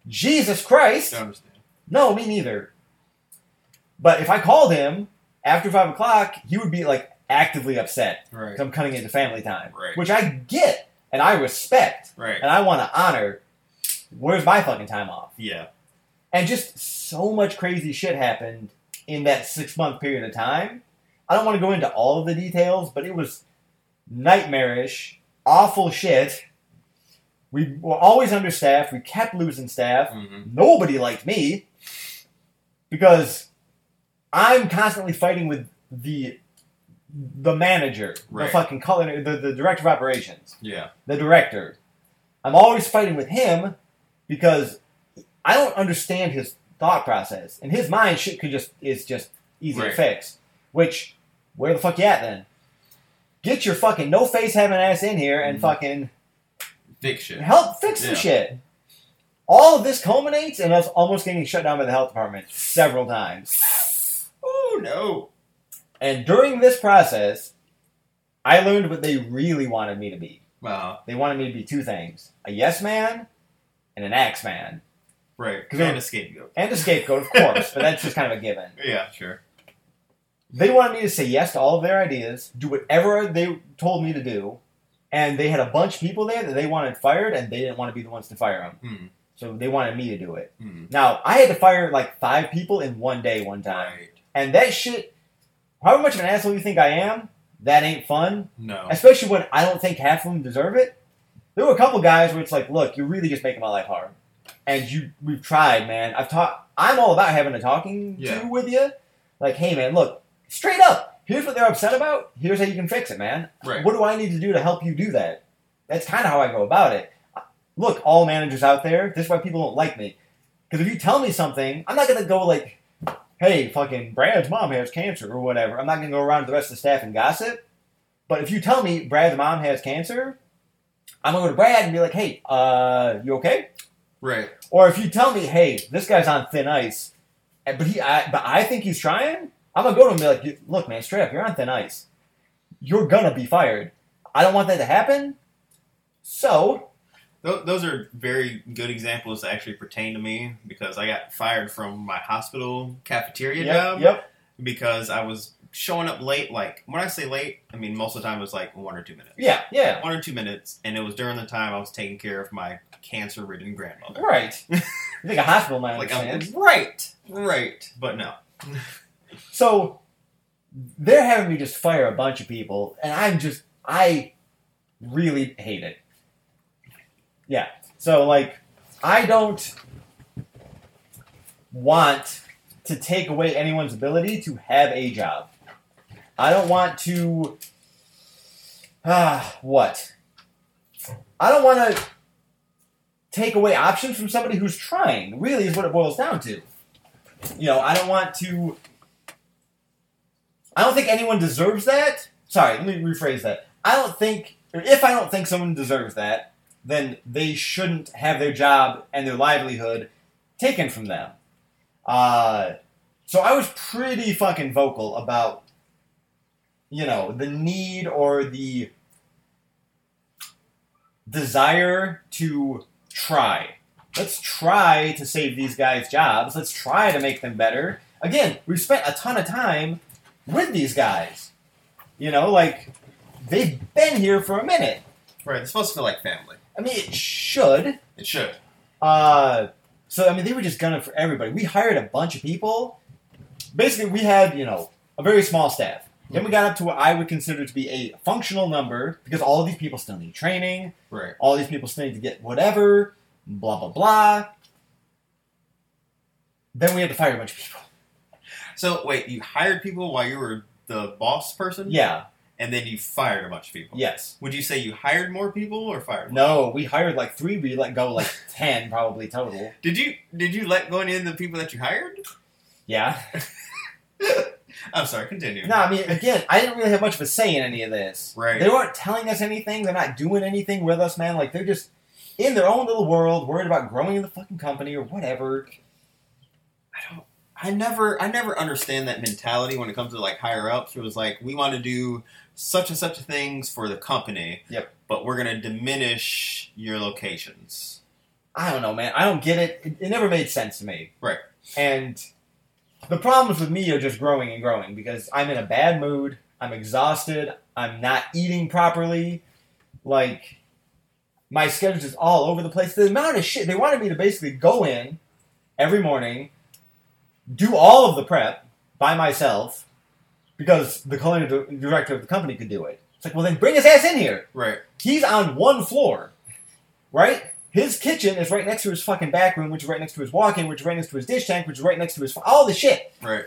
Jesus Christ. No, me neither. But if I called him after five o'clock, he would be like actively upset Right. because I'm cutting into family time, Right. which I get and I respect Right. and I want to honor. Where's my fucking time off? Yeah. And just so much crazy shit happened in that six month period of time. I don't want to go into all of the details, but it was nightmarish, awful shit. We were always understaffed. We kept losing staff hmm nobody liked me because I'm constantly fighting with the the manager, the fucking culinary, the, the director of operations, Yeah. the director. I'm always fighting with him because I don't understand his thought process. In his mind, shit could just is just easy to fix. Which, where the fuck you at then? Get your fucking no face having ass in here and Mhm. fucking Big shit. help fix the Yeah. shit. All of this culminates in us almost getting shut down by the health department several times. Oh no. And during this process, I learned what they really wanted me to be. Uh, They wanted me to be two things a yes man and an axe man. right. And a scapegoat. And a scapegoat, of course, but that's just kind of a given. Yeah. Sure. They wanted me to say yes to all of their ideas, do whatever they told me to do, and they had a bunch of people there that they wanted fired, and they didn't want to be the ones to fire them. Hmm. So they wanted me to do it. Hmm. Now, I had to fire like five people in one day one time. Right. And that shit, however much of an asshole you think I am, that ain't fun. No. Especially when I don't think half of them deserve it. There were a couple guys where it's like, look, you're really just making my life hard. And you, we've tried, man. I've talked. I'm all about having a talking Yeah. to with you. Like, hey, man, look, straight up. Here's what they're upset about. Here's how you can fix it, man. Right. What do I need to do to help you do that? That's kind of how I go about it. Look, all managers out there, this is why people don't like me. Because if you tell me something, I'm not going to go like, hey, fucking Brad's mom has cancer or whatever. I'm not going to go around to the rest of the staff and gossip. But if you tell me Brad's mom has cancer, I'm going to go to Brad and be like, hey, uh, you okay? Right. Or if you tell me, hey, this guy's on thin ice, but he, I, but I think he's trying, I'm gonna go to him and be like, look, man, straight up, you're on thin ice. You're gonna be fired. I don't want that to happen. So, those are very good examples that actually pertain to me because I got fired from my hospital cafeteria yep, job yep, because I was showing up late. Like when I say late, I mean most of the time it was like one or two minutes. yeah, yeah, One or two minutes, and it was during the time I was taking care of my cancer-ridden grandmother. right. you think a hospital might Like I'm, right, right, but no. So, they're having me just fire a bunch of people, and I'm just, I really hate it. Yeah. So, like, I don't want to take away anyone's ability to have a job. I don't want to. Ah, what? I don't want to take away options from somebody who's trying, really, is what it boils down to. You know, I don't want to. I don't think anyone deserves that. Sorry, let me rephrase that. I don't think, or if I don't think someone deserves that, then they shouldn't have their job and their livelihood taken from them. Uh, so I was pretty fucking vocal about, you know, the need or the desire to try. Let's try to save these guys' jobs. Let's try to make them better. Again, we've spent a ton of time with these guys. You know, like they've been here for a minute. Right, it's supposed to feel like family. I mean, it should. It should. Uh, so I mean, they were just gunning for everybody. We hired a bunch of people. Basically, we had you know a very small staff. Then we got up to what I would consider to be a functional number because all of these people still need training. Right. All these people still need to get whatever. Blah blah blah. Then we had to fire a bunch of people. So wait, you hired people while you were the boss person? Yeah. And then you fired a bunch of people. Yes. Would you say you hired more people or fired? more? No, we hired like three. We let go like ten, probably total. Did you did you let go any of the people that you hired? Yeah. I'm sorry. Continue. No, I mean, again, I didn't really have much of a say in any of this. Right. They weren't telling us anything. They're not doing anything with us, man. Like they're just in their own little world, worried about growing in the fucking company or whatever. I don't. I never. I never understand that mentality when it comes to like higher ups. It was like we want to do such and such things for the company. Yep. But we're gonna diminish your locations. I don't know, man. I don't get it. It, it never made sense to me. Right. And the problems with me are just growing and growing because I'm in a bad mood. I'm exhausted. I'm not eating properly. Like, my schedule's just all over the place. The amount of shit. They wanted me to basically go in every morning, do all of the prep by myself because the culinary director of the company could do it. It's like, well, then bring his ass in here. Right. He's on one floor, right? His kitchen is right next to his fucking back room, which is right next to his walk-in, which is right next to his dish tank, which is right next to his all the shit. Right.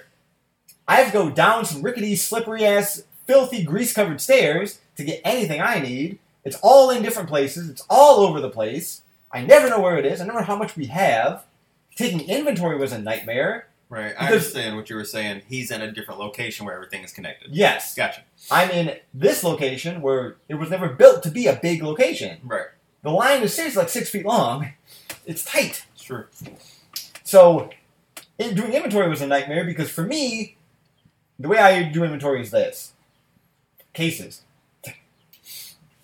I have to go down some rickety, slippery ass, filthy, grease-covered stairs to get anything I need. It's all in different places. It's all over the place. I never know where it is. I never know how much we have. Taking inventory was a nightmare. Right. I understand what you were saying. He's in a different location where everything is connected. Yes, Gotcha. I'm in this location where it was never built to be a big location. Right. The line is seriously like six feet long. It's tight. True. So, in, doing inventory was a nightmare because for me, the way I do inventory is this cases.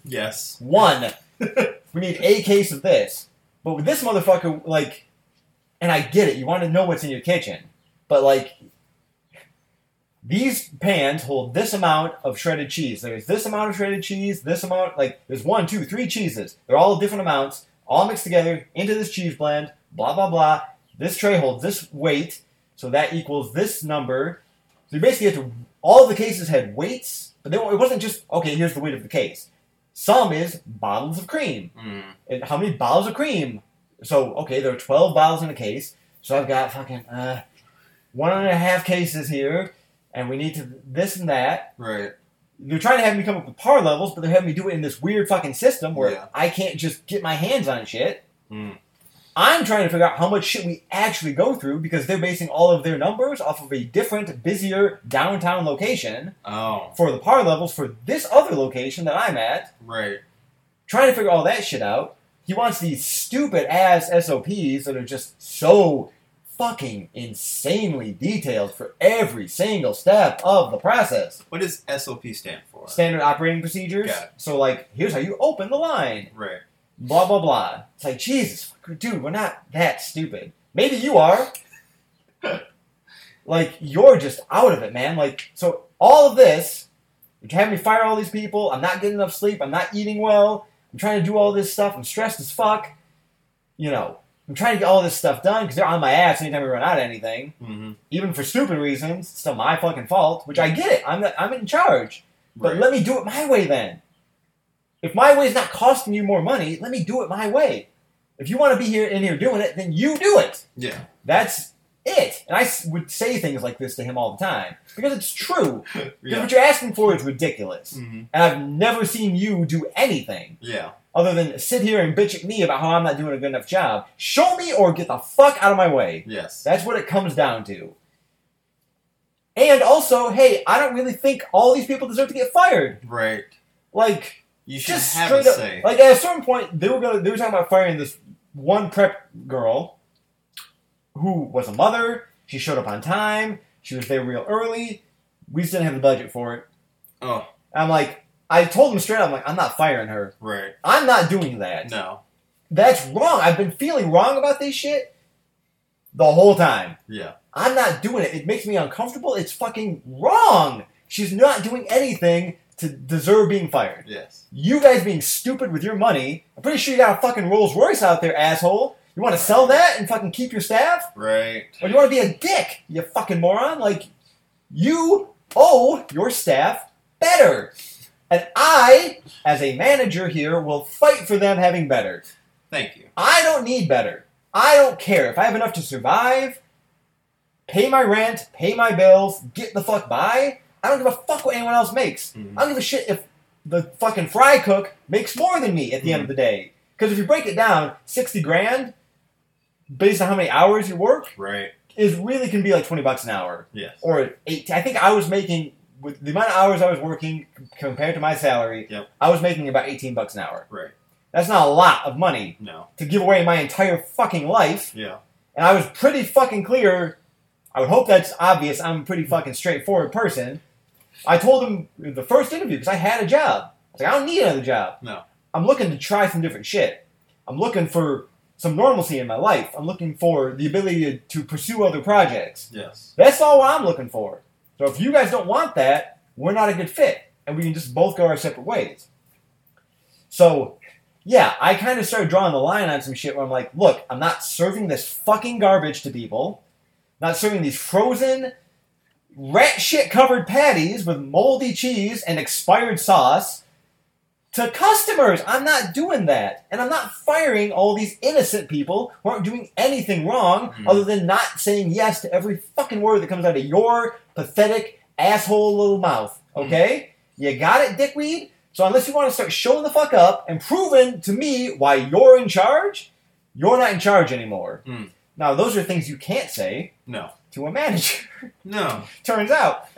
Yes. One, we need a case of this. But with this motherfucker, like, and I get it, you want to know what's in your kitchen. But, like, these pans hold this amount of shredded cheese. There's this amount of shredded cheese, this amount, like, there's one, two, three cheeses. They're all different amounts, all mixed together into this cheese blend, blah, blah, blah. This tray holds this weight, so that equals this number. So you basically have to, all the cases had weights, but they, it wasn't just, okay, here's the weight of the case. Some is bottles of cream. Mm. And how many bottles of cream? So, okay, there are 12 bottles in a case. So I've got fucking uh, one and a half cases here, and we need to this and that. Right. They're trying to have me come up with par levels, but they're having me do it in this weird fucking system where Yeah. I can't just get my hands on shit. Mm. I'm trying to figure out how much shit we actually go through because they're basing all of their numbers off of a different, busier downtown location Oh. for the par levels for this other location that I'm at Right. trying to figure all that shit out. He wants these stupid ass SOPs that are just so fucking insanely detailed for every single step of the process. What does SOP stand for? Standard operating procedures. So, like, here's how you open the line. Right. Blah, blah, blah. It's like, Jesus, dude, we're not that stupid. Maybe you are. like, you're just out of it, man. Like, so all of this, you're having me fire all these people. I'm not getting enough sleep. I'm not eating well. I'm trying to do all this stuff. I'm stressed as fuck. You know, I'm trying to get all this stuff done because they're on my ass anytime we run out of anything. Mm-hmm. Even for stupid reasons, it's still my fucking fault. Which I get it. I'm the, I'm in charge. But Right. let me do it my way then. If my way is not costing you more money, let me do it my way. If you want to be here in here doing it, then you do it. yeah. That's it. And I would say things like this to him all the time because it's true. Because Yeah. what you're asking for is ridiculous. Mm-hmm. And I've never seen you do anything Yeah. Other than sit here and bitch at me about how I'm not doing a good enough job. Show me or get the fuck out of my way. Yes. That's what it comes down to. And also, hey, I don't really think all these people deserve to get fired. Right. Like, You should just have straight a up. say. Like at a certain point, they were gonna they were talking about firing this one prep girl who was a mother. She showed up on time. She was there real early. We just didn't have the budget for it. oh. I'm like, I told him straight up, I'm like, I'm not firing her. Right. I'm not doing that. No. That's wrong. I've been feeling wrong about this shit the whole time. Yeah. I'm not doing it. It makes me uncomfortable. It's fucking wrong. She's not doing anything to deserve being fired. Yes. You guys being stupid with your money. I'm pretty sure you got a fucking Rolls Royce out there, asshole. You want to sell that and fucking keep your staff? Right. Or do you want to be a dick, you fucking moron? Like, you owe your staff better. And I, as a manager here, will fight for them having better. Thank you. I don't need better. I don't care. If I have enough to survive, pay my rent, pay my bills, get the fuck by. I don't give a fuck what anyone else makes. Mhm. I don't give a shit if the fucking fry cook makes more than me at the end of the day. Because if you break it down, sixty grand, based on how many hours you work, Right. is really can be like twenty bucks an hour Yes. or eight. I think I was making with the amount of hours I was working compared to my salary. Yep. I was making about eighteen bucks an hour. Right. That's not a lot of money No. to give away my entire fucking life. Yeah. And I was pretty fucking clear. I would hope that's obvious. I'm a pretty fucking straightforward person. I told him the first interview because I had a job. I was like, I don't need another job. No. I'm looking to try some different shit. I'm looking for some normalcy in my life. I'm looking for the ability to, to pursue other projects. Yes. That's all what I'm looking for. So if you guys don't want that, we're not a good fit, and we can just both go our separate ways. So, yeah, I kind of started drawing the line on some shit where I'm like, look, I'm not serving this fucking garbage to people. Not serving these frozen, rat shit covered patties with moldy cheese and expired sauce to customers. I'm not doing that. And I'm not firing all these innocent people who aren't doing anything wrong Mhm. other than not saying yes to every fucking word that comes out of your pathetic asshole little mouth. Okay? You got it, dickweed? So unless you want to start showing the fuck up and proving to me why you're in charge, you're not in charge anymore. Mm. Now, those are things you can't say No. to a manager. No. Turns out.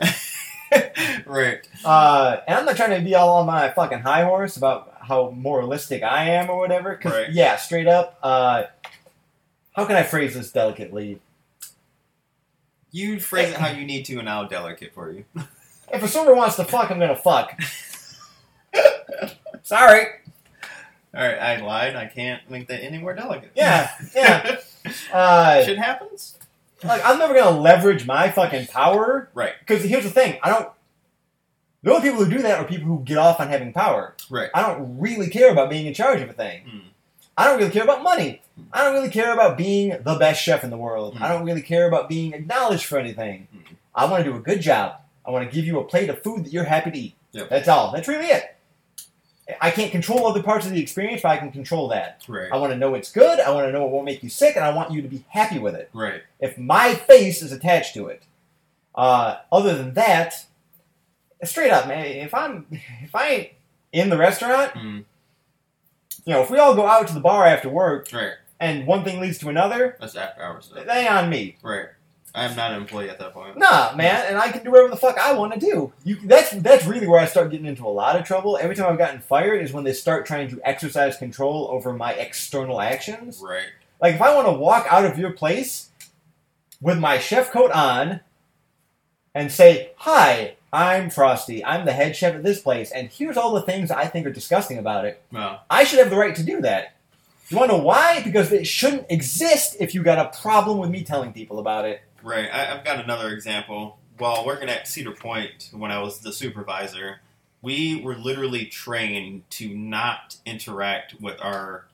right. Uh, and I'm not trying to be all on my fucking high horse about how moralistic I am or whatever. Because, Right. yeah, straight up, uh, how can I phrase this delicately? You phrase it how you need to, and I'll delicate for you. If a server wants to fuck, I'm gonna fuck. Sorry. All right, I lied. I can't make that any more delicate. Yeah, yeah. Uh, Shit happens. Like, I'm never gonna leverage my fucking power. Right. Because here's the thing, I don't. The only people who do that are people who get off on having power. Right. I don't really care about being in charge of a thing. Hmm. I don't really care about money. I don't really care about being the best chef in the world. Hmm. I don't really care about being acknowledged for anything. Hmm. I want to do a good job. I want to give you a plate of food that you're happy to eat. Yep. That's all. That's really it. I can't control other parts of the experience, but I can control that. Right. I want to know it's good. I want to know it won't make you sick, and I want you to be happy with it. Right. If my face is attached to it, uh, other than that, straight up, man. If I'm if I ain't in the restaurant, Mm. you know, if we all go out to the bar after work Right. and one thing leads to another, That's after hours stuff. ain't on me. Right. I'm not an employee at that point. Nah, man, and I can do whatever the fuck I want to do. You, that's that's really where I start getting into a lot of trouble. Every time I've gotten fired is when they start trying to exercise control over my external actions. Right. Like if I want to walk out of your place with my chef coat on and say, "Hi, I'm Frosty. I'm the head chef at this place, and here's all the things I think are disgusting about it." Well. I should have the right to do that. You want to know why? Because it shouldn't exist if you got a problem with me telling people about it. Right. I, I've got another example. While working at Cedar Point, when I was the supervisor, we were literally trained to not interact with our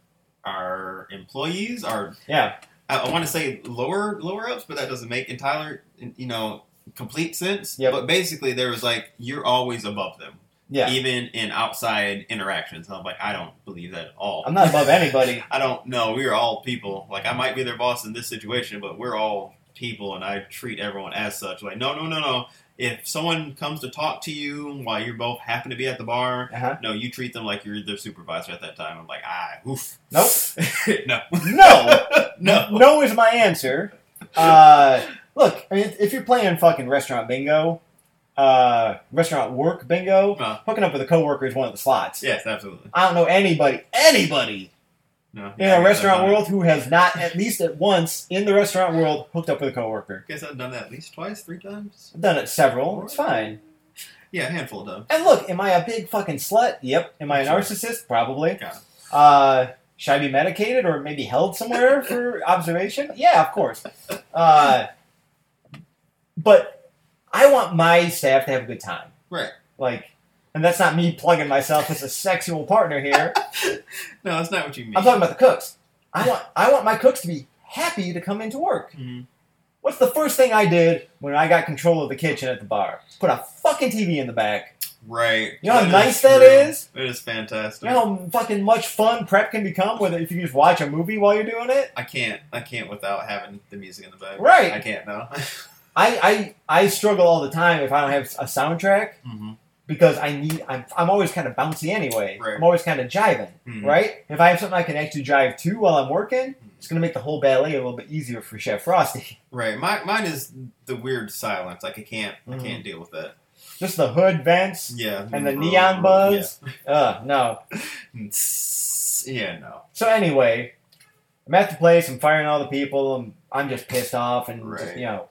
our employees. Our Yeah. I, I want to say lower lower ups, but that doesn't make entire you know complete sense. Yep. But basically, there was like you're always above them, Yeah. even in outside interactions. And I'm like, I don't believe that at all. I'm not above anybody. I don't know. We are all people. Like I might be their boss in this situation, but we're all people, and I treat everyone as such. Like no, no, no, no. If someone comes to talk to you while you both happen to be at the bar, Uh-huh. no, you treat them like you're their supervisor at that time. I'm like, ah, oof. Nope. no, No. no, No is my answer. Uh, look, I mean, if you're playing fucking restaurant bingo, uh, restaurant work bingo, Uh. hooking up with a coworker is one of the slots. Yes, absolutely. I don't know anybody, anybody No. in a restaurant world who has not at least at once in the restaurant world hooked up with a coworker. Guess I've done that at least twice, three times. I've done it several. It's fine. Yeah, a handful of times. And look, am I a big fucking slut? Yep. Am I a narcissist? Probably. Uh, should I be medicated or maybe held somewhere for observation? Yeah, of course. Uh, but I want my staff to have a good time. Right. Like, and that's not me plugging myself as a sexual partner here. No, that's not what you mean. I'm talking about the cooks. I want I want my cooks to be happy to come into work. Mhm. What's the first thing I did when I got control of the kitchen at the bar? Put a fucking TV in the back. Right. You know how That is nice that is? It is fantastic. You know how fucking much fun prep can become with it if you just watch a movie while you're doing it. I can't. I can't without having the music in the back. Right. I can't. No. I, I I struggle all the time if I don't have a soundtrack hmm because I need I'm, I'm always kind of bouncy anyway. Right. I'm always kind of jiving, Mhm. right? If I have something I can actually jive to while I'm working, it's gonna make the whole ballet a little bit easier for Chef Frosty. Right. My, mine is the weird silence. Like I can't. Mhm. I can't deal with that. Just the hood vents Yeah. and the neon buzz. Uh, no. Yeah. Yeah. No. So anyway, I'm at the place. I'm firing all the people. I'm, I'm just pissed off and just, you know,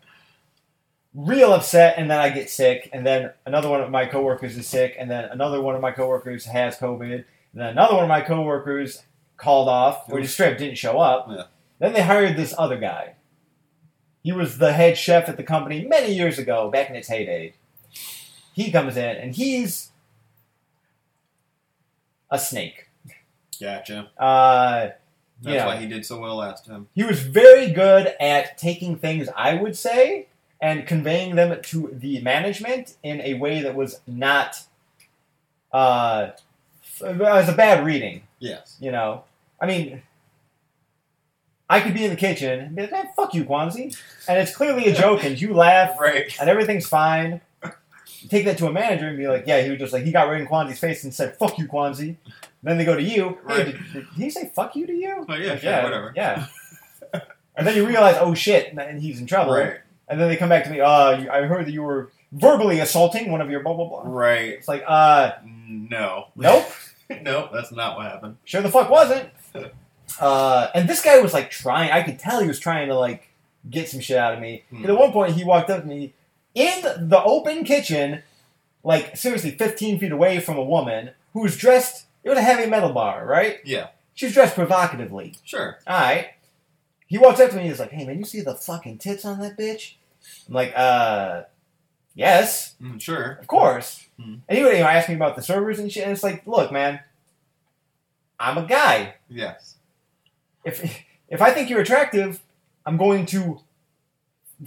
real upset. And then I get sick. And then another one of my coworkers is sick. And then another one of my coworkers has COVID. And then another one of my coworkers called off or just straight up didn't show up. Yeah. Then they hired this other guy. He was the head chef at the company many years ago, back in its heyday. He comes in and he's a snake. Gotcha. Uh, That's why he did so well last time. he was very good at taking things I would say and conveying them to the management in a way that was not uh as a bad reading, Yes. you know. I mean I could be in the kitchen and be like, "Man, fuck you, Kwanzi. And it's clearly a joke and you laugh Right. and everything's fine. You take that to a manager and be like, yeah, he was just like he got right in Kwanzi's face and said, "Fuck you, Kwanzi." Then they go to you. Hey, Right. did, did he say "fuck you" to you? Oh yeah. Like, Sure. Whatever. Yeah. and then you realize, oh shit, and he's in trouble. Right. And then they come back to me. Uh, I heard that you were verbally assaulting one of your blah blah blah. Right. It's like, uh, No. nope, nope. That's not what happened. sure the fuck wasn't. Uh, and this guy was like trying. I could tell he was trying to like get some shit out of me. Hmm. And at one point, he walked up to me in the open kitchen, like seriously, fifteen feet away from a woman who was dressed. It was a heavy metal bar, right? Yeah. She was dressed provocatively. Sure. All right. He walks up to me and he's like, "Hey man, you see the fucking tits on that bitch?" I'm like, "Uh, yes, Mm, sure. of course." And he would you know, ask me about the servers and shit. And it's like, look, man, I'm a guy. Yes. If if I think you're attractive, I'm going to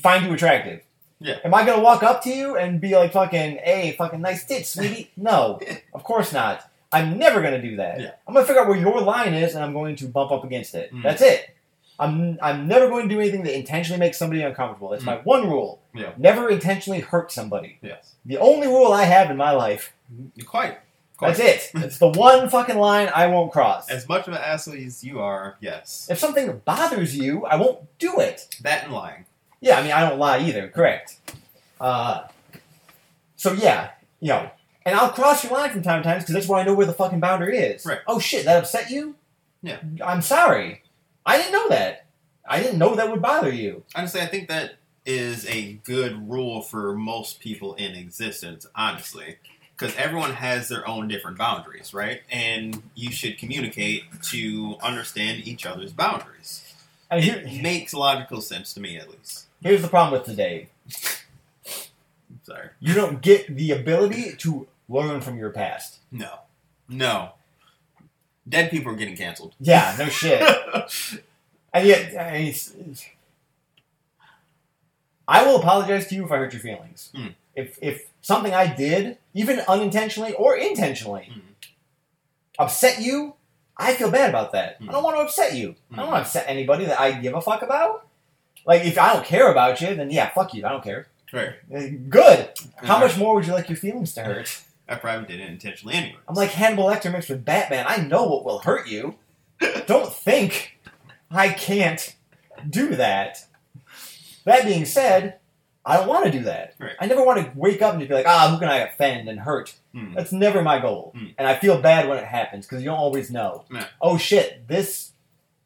find you attractive. Yeah. Am I gonna walk up to you and be like, "Fucking, hey, fucking nice tits, sweetie"? No, of course not. I'm never gonna do that. Yeah. I'm gonna figure out where your line is, and I'm going to bump up against it. Mm. That's it. I'm I'm never going to do anything that intentionally makes somebody uncomfortable. That's my one rule. Yeah. Never intentionally hurt somebody. Yes. The only rule I have in my life. Quite. Quite. That's it. It's the one fucking line I won't cross. As much of an asshole as you are, yes. If something bothers you, I won't do it. That and lying. Yeah, I mean, I don't lie either. Correct. Uh, so yeah, you know, and I'll cross your line from time to time because that's where I know where the fucking boundary is. Right. Oh shit, that upset you? Yeah. I'm sorry. I didn't know that. I didn't know that would bother you. Honestly, I think that is a good rule for most people in existence, honestly. Because everyone has their own different boundaries, right? And you should communicate to understand each other's boundaries. I mean, It here, makes logical sense to me, at least. here's the problem with today. Sorry. You don't get the ability to learn from your past. No. No. Dead people are getting canceled. Yeah, no shit. And yet, I mean, it's, it's- I will apologize to you if I hurt your feelings. Hmm. If if something I did, even unintentionally or intentionally, Hmm. upset you, I feel bad about that. Hmm. I don't want to upset you. I don't Hmm. want to upset anybody that I give a fuck about. Like, if I don't care about you, then yeah, fuck you. I don't care. Right. Good. How much more would you like your feelings to hurt? I probably did it intentionally anyway. I'm like Hannibal Lecter mixed with Batman. I know what will hurt you. Don't think I can't do that. That being said, I don't want to do that. Right. I never want to wake up and just be like, ah, who can I offend and hurt? Hmm. That's never my goal. Hmm. And I feel bad when it happens because you don't always know. Oh shit, this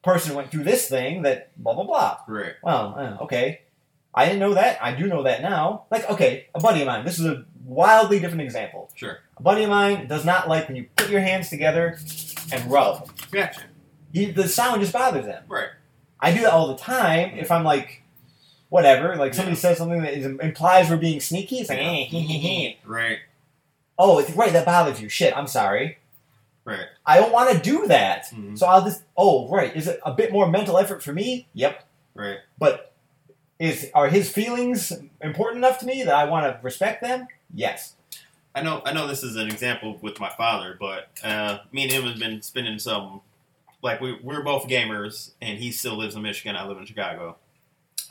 person went through this thing that blah blah blah. Right. Well, uh, okay. I didn't know that. I do know that now. Like, okay, a buddy of mine. This is a wildly different example. Sure. A buddy of mine does not like when you put your hands together and rub. Gotcha. He, the sound just bothers him. Right. I do that all the time. If I'm like, whatever, like somebody Yeah. says something that is, implies we're being sneaky, it's like, eh, hee, hee, hee. Right. oh, it's right, that bothers you. Shit, I'm sorry. Right. I don't want to do that. Mhm. So I'll just, oh, right. Is it a bit more mental effort for me? Yep. Right. But is are his feelings important enough to me that I want to respect them? Yes. I know I know this is an example with my father, but uh, me and him have been spending some like we we're both gamers, and he still lives in Michigan. I live in Chicago,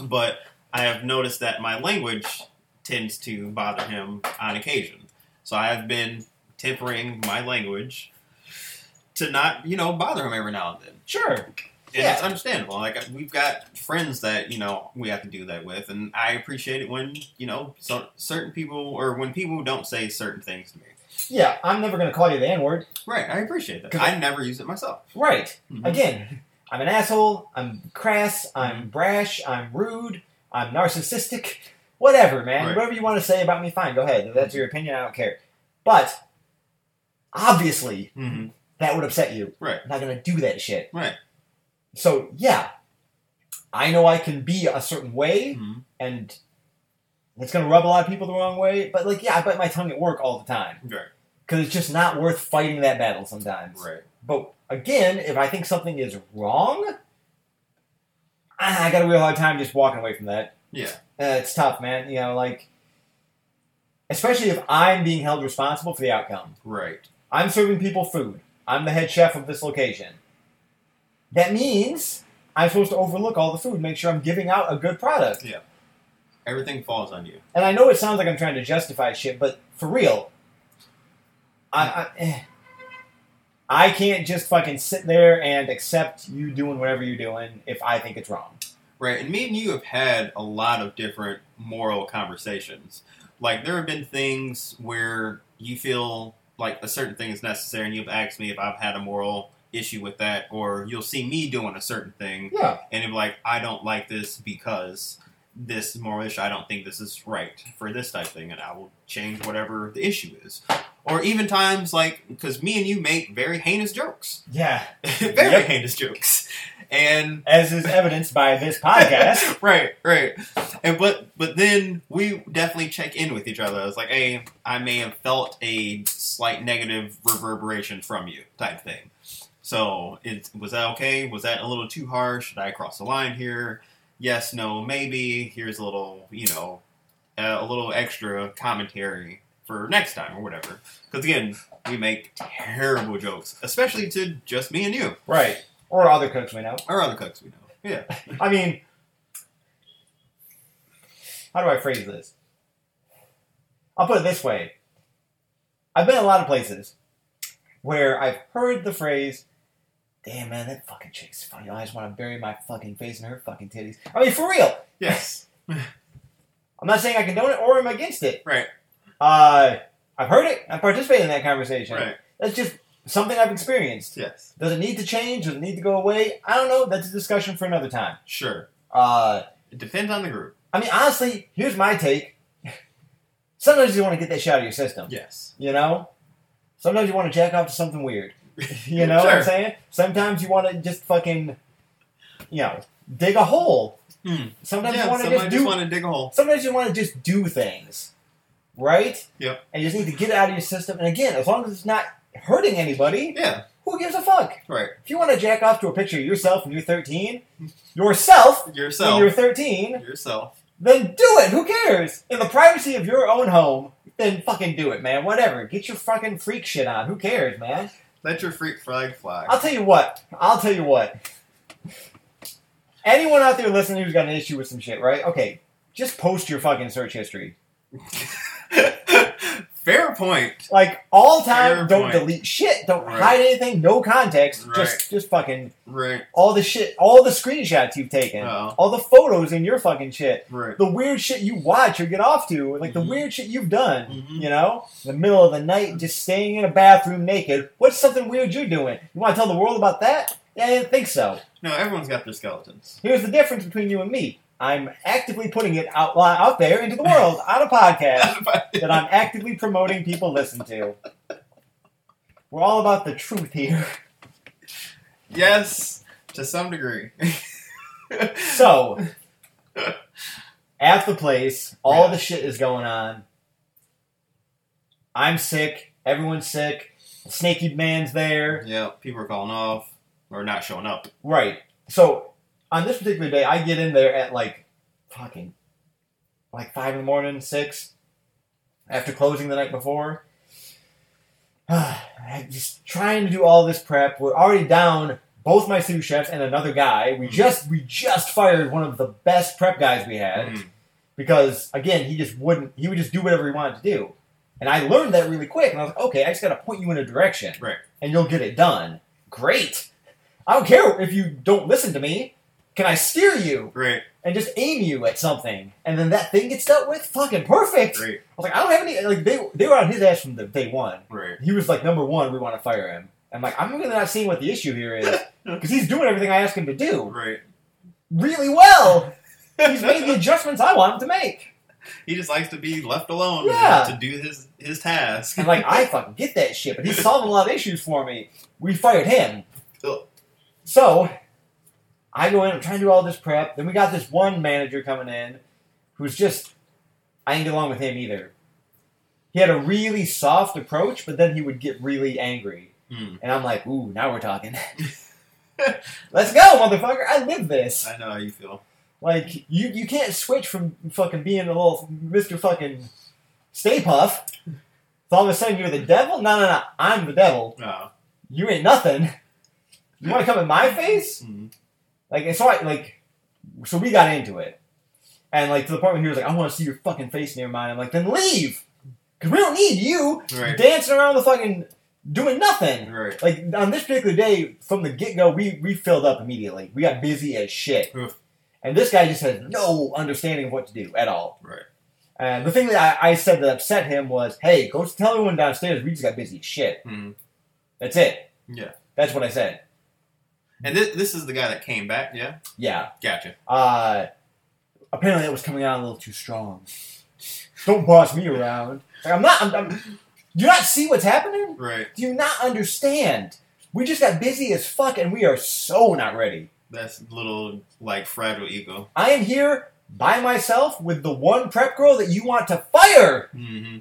but I have noticed that my language tends to bother him on occasion. So I have been tempering my language to not you know bother him every now and then. Sure. And Yeah. it's understandable. Like we've got friends that you know we have to do that with, and I appreciate it when you know so, certain people or when people don't say certain things to me. Yeah, I'm never going to call you the N word. Right, I appreciate that. I never use it myself. Right. Mhm. Again, I'm an asshole. I'm crass. I'm brash. I'm rude. I'm narcissistic. Whatever, man. Right. Whatever you want to say about me, fine. Go ahead. If that's your opinion, I don't care. But obviously, Mm-hmm. that would upset you. Right. I'm not going to do that shit. Right. So, yeah. I know I can be a certain way, Mhm. and it's going to rub a lot of people the wrong way. But, like, yeah, I bite my tongue at work all the time. Right. Because it's just not worth fighting that battle sometimes. Right. But again, if I think something is wrong, I I got a real hard time just walking away from that. Yeah. Uh, it's tough, man. You know, like, especially if I'm being held responsible for the outcome. Right. I'm serving people food. I'm the head chef of this location. That means I'm supposed to overlook all the food, make sure I'm giving out a good product. Yeah. Everything falls on you. And I know it sounds like I'm trying to justify shit, but for real, I, I, eh. I can't just fucking sit there and accept you doing whatever you're doing if I think it's wrong. Right. And me and you have had a lot of different moral conversations. Like there have been things where you feel like a certain thing is necessary, and you've asked me if I've had a moral issue with that, or you'll see me doing a certain thing, Yeah. and if like I don't like this because this moral issue, I don't think this is right for this type thing, and I will change whatever the issue is. Or even times like because me and you make very heinous jokes, Yeah. very Yep. heinous jokes, and As is evidenced by this podcast. right, right. And but but then we definitely check in with each other. It's like, hey, I may have felt a slight negative reverberation from you, type thing. So, it, was that okay? Was that a little too harsh? Did I cross the line here? Yes, no, maybe. Here's a little, you know, uh, a little extra commentary for next time or whatever. Because again, we make terrible jokes, especially to just me and you, right. Or other cooks we know. or other cooks we know. Yeah. I mean, how do I phrase this? I'll put it this way. I've been in a lot of places where I've heard the phrase, damn man, that fucking chick's funny. I just want to bury my fucking face in her fucking titties. I mean, for real. Yes. I'm not saying I condone it or I'm against it. Right. Uh, I've heard it. I've participated in that conversation. Right. That's just something I've experienced. Yes. Does it need to change? Does it need to go away? I don't know. That's a discussion for another time. Sure. Uh, It depends on the group. I mean, honestly, here's my take. Sometimes you want to get that shit out of your system. Yes. You know? Sometimes you want to jack off to something weird. You know what I'm saying? Sometimes you want to just fucking, you know, dig a hole. Hmm. Sometimes yeah, you want to just just do. want to dig a hole. Sometimes you want to just do things, right? Yep. And you just need to get it out of your system. And again, as long as it's not hurting anybody, Yeah, who gives a fuck? right. If you want to jack off to a picture of yourself when you're 13, yourself yourself when you're 13, Yourself. then do it. Who cares? In the privacy of your own home, then fucking do it, man. Whatever. Get your fucking freak shit on. Who cares, man? Let your freak flag fly. I'll tell you what. I'll tell you what. Anyone out there listening who's got an issue with some shit, right? Okay, just post your fucking search history. Fair point. Like all time, Fair don't point. delete shit. Don't Right. hide anything. No context. Right. Just, just fucking Right. all the shit, all the screenshots you've taken, Oh. all the photos in your fucking shit. Right. the weird shit you watch or get off to, like the Mhm. weird shit you've done, Mhm. you know, in the middle of the night, just staying in a bathroom naked. What's something weird you're doing? You want to tell the world about that? Yeah, I didn't think so. No, everyone's got their skeletons. Here's the difference between you and me. I'm actively putting it out out there into the world on a podcast that I'm actively promoting people listen to. We're all about the truth here. yes, to some degree. So, at the place, all Yeah. the shit is going on. I'm sick. Everyone's sick. Snaky man's there. yeah, people are calling off or not showing up. Right. So, on this particular day, I get in there at like fucking like five in the morning, six, after closing the night before. just trying to do all this prep. We're already down both my sous chefs and another guy. We Mhm. just we just fired one of the best prep guys we had Mm. because again he just wouldn't he would just do whatever he wanted to do, and I learned that really quick. And I was like, okay, I just got to point you in a direction, Right. and you'll get it done. Great. I don't care if you don't listen to me. Can I steer you Great, and just aim you at something, and then that thing gets dealt with? Fucking perfect. great, I was like, I don't have any like they they were on his ass from the day one. right. He was like number one. We want to fire him. I'm like, I'm really not seeing what the issue here is because he's doing everything I asked him to do Right. really well. He's made the adjustments I want him to make, He just likes to be left alone Yeah. to do his his task. and like I fucking get that shit. But he's solving a lot of issues for me. We fired him, Ugh. so I go in. I'm trying to do all this prep. Then we got this one manager coming in, who's just I didn't get along with him either. He had a really soft approach, but then he would get really angry. Hmm. And I'm like, ooh, now we're talking. Let's go, motherfucker. I live this. I know how you feel. Like, you, you can't switch from fucking being a little Mr. fucking Stay Puft. So all of a sudden you're the devil? No, no, no. I'm the devil. No. You ain't nothing. You want to come in my face? Hmm. Like, and so I, like, so we got into it. And, like, to the point where he was like, I want to see your fucking face near mine. I'm like, then leave. Because we don't need you Right. dancing around the fucking, doing nothing. Right. Like on this particular day, from the get go, we we filled up immediately. We got busy as shit, Oof. and this guy just had no understanding of what to do at all. Right. And the thing that I, I said that upset him was, "Hey, go tell everyone downstairs we just got busy as shit." Hmm. That's it. Yeah. That's what I said. And this this is the guy that came back. Yeah. Yeah. Gotcha. Uh, apparently, it was coming out a little too strong. Don't boss me around. Like, I'm not. I'm, I'm, do you not see what's happening? Right. Do you not understand? We just got busy as fuck, and we are so not ready. That's little like fragile ego. I am here by myself with the one prep girl that you want to fire. Mm-hmm.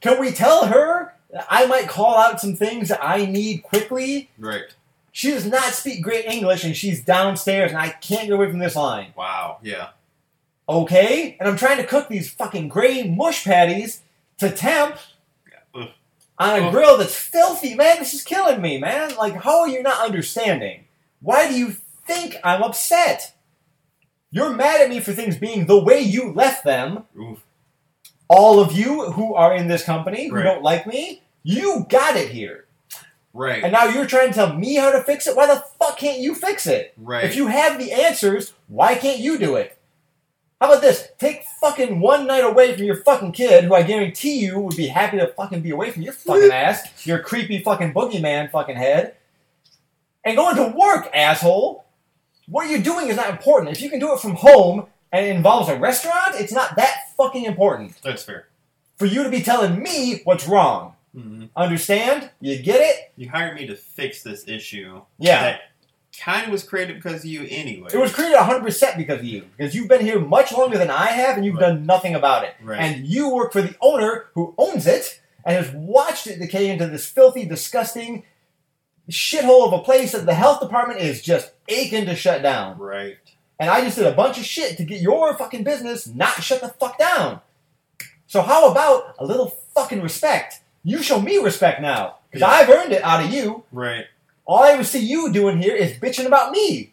Can we tell her that I might call out some things that I need quickly? Right. She does not speak great English and she's downstairs and I can't get away from this line. Wow. Yeah. Okay? And I'm trying to cook these fucking gray mush patties to temp Ugh. on a Ugh. grill that's filthy. Man, this is killing me, man. Like, how are you not understanding? Why do you think I'm upset? You're mad at me for things being the way you left them. Oof. all of you who are in this company who Right. don't like me, you got it here. Right. And now you're trying to tell me how to fix it? Why the fuck can't you fix it? right. If you have the answers, why can't you do it? How about this? Take fucking one night away from your fucking kid, who I guarantee you would be happy to fucking be away from your fucking ass, your creepy fucking boogeyman fucking head, and go into work, asshole. What you're doing is not important. If you can do it from home and it involves a restaurant, it's not that fucking important That's fair. for you to be telling me what's wrong. Hmm Understand? You get it? You hired me to fix this issue. Yeah. That kind of was created because of you anyway. It was created 100% because of you. Because you've been here much longer than I have and you've Right. done nothing about it. Right. And you work for the owner who owns it and has watched it decay into this filthy, disgusting shithole of a place that the health department is just aching to shut down. Right. And I just did a bunch of shit to get your fucking business not shut the fuck down. So how about a little fucking respect? You show me respect now. Because Yeah. I've earned it out of you. Right. All I ever see you doing here is bitching about me.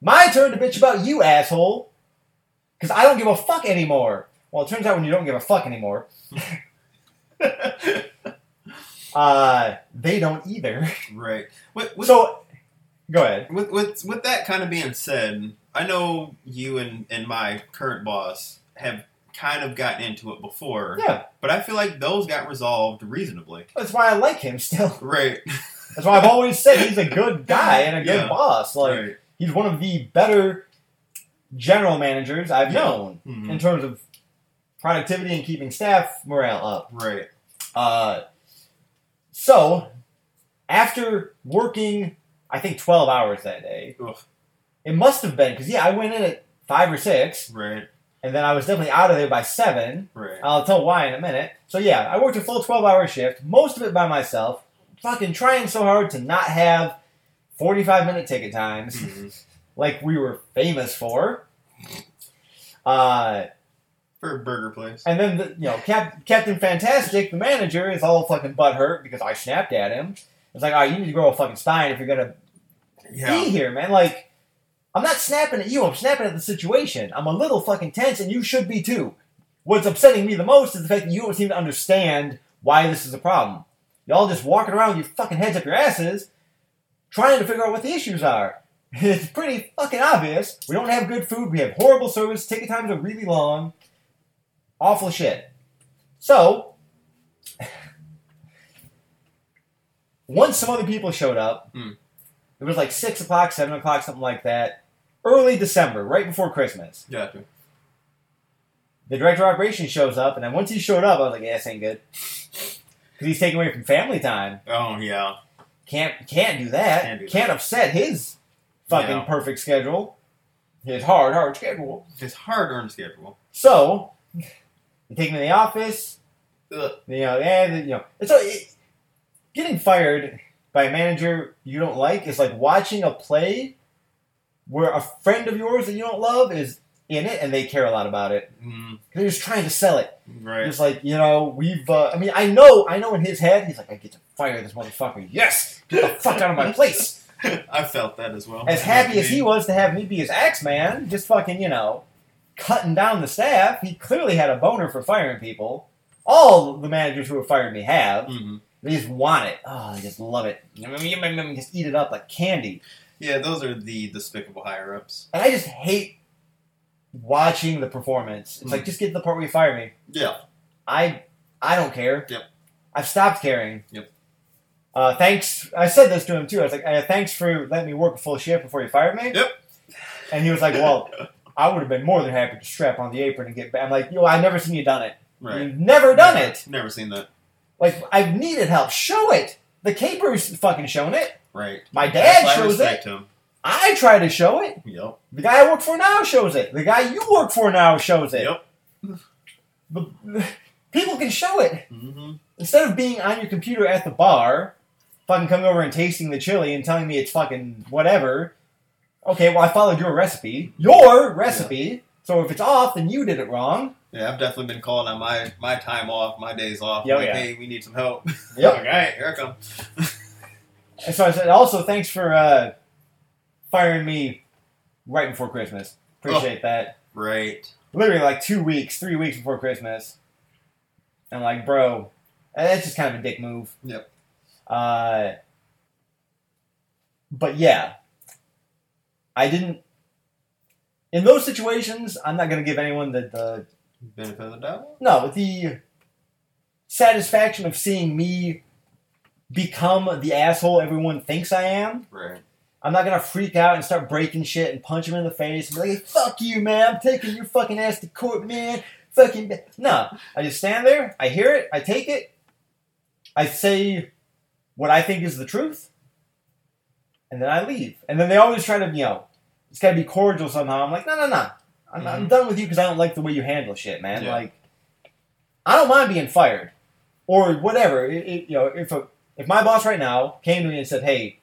My turn to bitch about you, asshole. Because I don't give a fuck anymore. Well, it turns out when you don't give a fuck anymore, uh, they don't either. right. With, with, So, go ahead. with, with, with that kind of being said, I know you and, and my current boss have kind of gotten into it before, Yeah, but I feel like those got resolved reasonably. that's why I like him still. Right. That's why I've always said he's a good guy and a good Yeah. boss. Like, right. he's one of the better general managers I've Yeah. known Mhm. in terms of productivity and keeping staff morale up. Right. Uh, so, after working, I think 12 hours that day, Oof. it must have been, because yeah, I went in at 5 or 6, Right. And then I was definitely out of there by 7. Right. I'll tell why in a minute. So, yeah, I worked a full 12 hour shift, most of it by myself, fucking trying so hard to not have 45 minute ticket times Mhm. like we were famous for. Uh, For a burger place. And then the, you know Cap, Captain Fantastic, the manager, is all fucking butthurt because I snapped at him. It's like, oh, you need to grow a fucking spine if you're gonna be here, man. Like, I'm not snapping at you. I'm snapping at the situation. I'm a little fucking tense, and you should be too. What's upsetting me the most is the fact that you don't seem to understand why this is a problem. Y'all just walking around with your fucking heads up your asses, trying to figure out what the issues are. It's pretty fucking obvious. We don't have good food. We have horrible service. Ticket times are really long. Awful shit. So, once some other people showed up, Hmm. it was like 6 o'clock, 7 o'clock, something like that. Early December, right before Christmas. Gotcha. The director of operations shows up, and then once he showed up, I was like, yeah, this ain't good. Because he's taking away from family time. Oh yeah. Can't can't do that. Can't do Can't that. upset his fucking Yeah. perfect schedule. His hard, hard schedule. His hard earned schedule. So, they take him to the office. Ugh. You know, and you know, it's a, it, getting fired by a manager you don't like is like watching a play where a friend of yours that you don't love is in it and they care a lot about it. Mm, They're just trying to sell it. right. Just like you know, we've. Uh, I mean, I know, I know. In his head, he's like, I get to fire this motherfucker. Yes, get the fuck out of my place. I felt that as well. As happy as he was to have me be his axe man, just fucking, you know, cutting down the staff. He clearly had a boner for firing people. All the managers who have fired me have. hmm They just want it. Oh, they just love it. Just eat it up like candy. Yeah, those are the despicable higher ups. And I just hate watching the performance. It's Mm. like, just get to the part where you fire me. Yeah. I I don't care. Yep. I've stopped caring. Yep. Uh, thanks. I said this to him too. I was like, uh, "Thanks for letting me work a full shift before you fired me." Yep. And he was like, "Well, I would have been more than happy to strap on the apron and get back." I'm like, "Yo, I've never seen you done it. Right. You've never done it. Never seen that. Like, I've needed help. Show it. The caper's fucking showing it. Right. My dad That's shows it. him. I try to show it. Yep. The guy I work for now shows it. The guy you work for now shows it. Yep. People can show it." hmm instead of being on your computer at the bar, fucking coming over and tasting the chili and telling me it's fucking whatever. Okay, well I followed your recipe, your recipe. So if it's off, then you did it wrong. Yeah, I've definitely been calling on my my time off, my days off. Yeah, like, yeah. hey, we need some help. Yep. like, all right, here I come. And so I said, also thanks for uh, firing me right before Christmas. Appreciate that. Right. Literally like two weeks, three weeks before Christmas. And like, bro, that's just kind of a dick move. Yep. Uh, but yeah, I didn't. In those situations, I'm not going to give anyone the, the Benefit of the doubt. no the satisfaction of seeing me become the asshole everyone thinks I am. Right. I'm not gonna freak out and start breaking shit and punch him in the face and be like, "Fuck you, man! I'm taking your fucking ass to court, man!" Fucking no. I just stand there. I hear it. I take it. I say what I think is the truth, and then I leave. And then they always try to, you know, it's got to be cordial somehow. I'm like, no, no, no. I'm, I'm Mhm. done with you because I don't like the way you handle shit, man. Yeah. Like, I don't mind being fired or whatever. It, it- you know, if a, if my boss right now came to me and said, "Hey,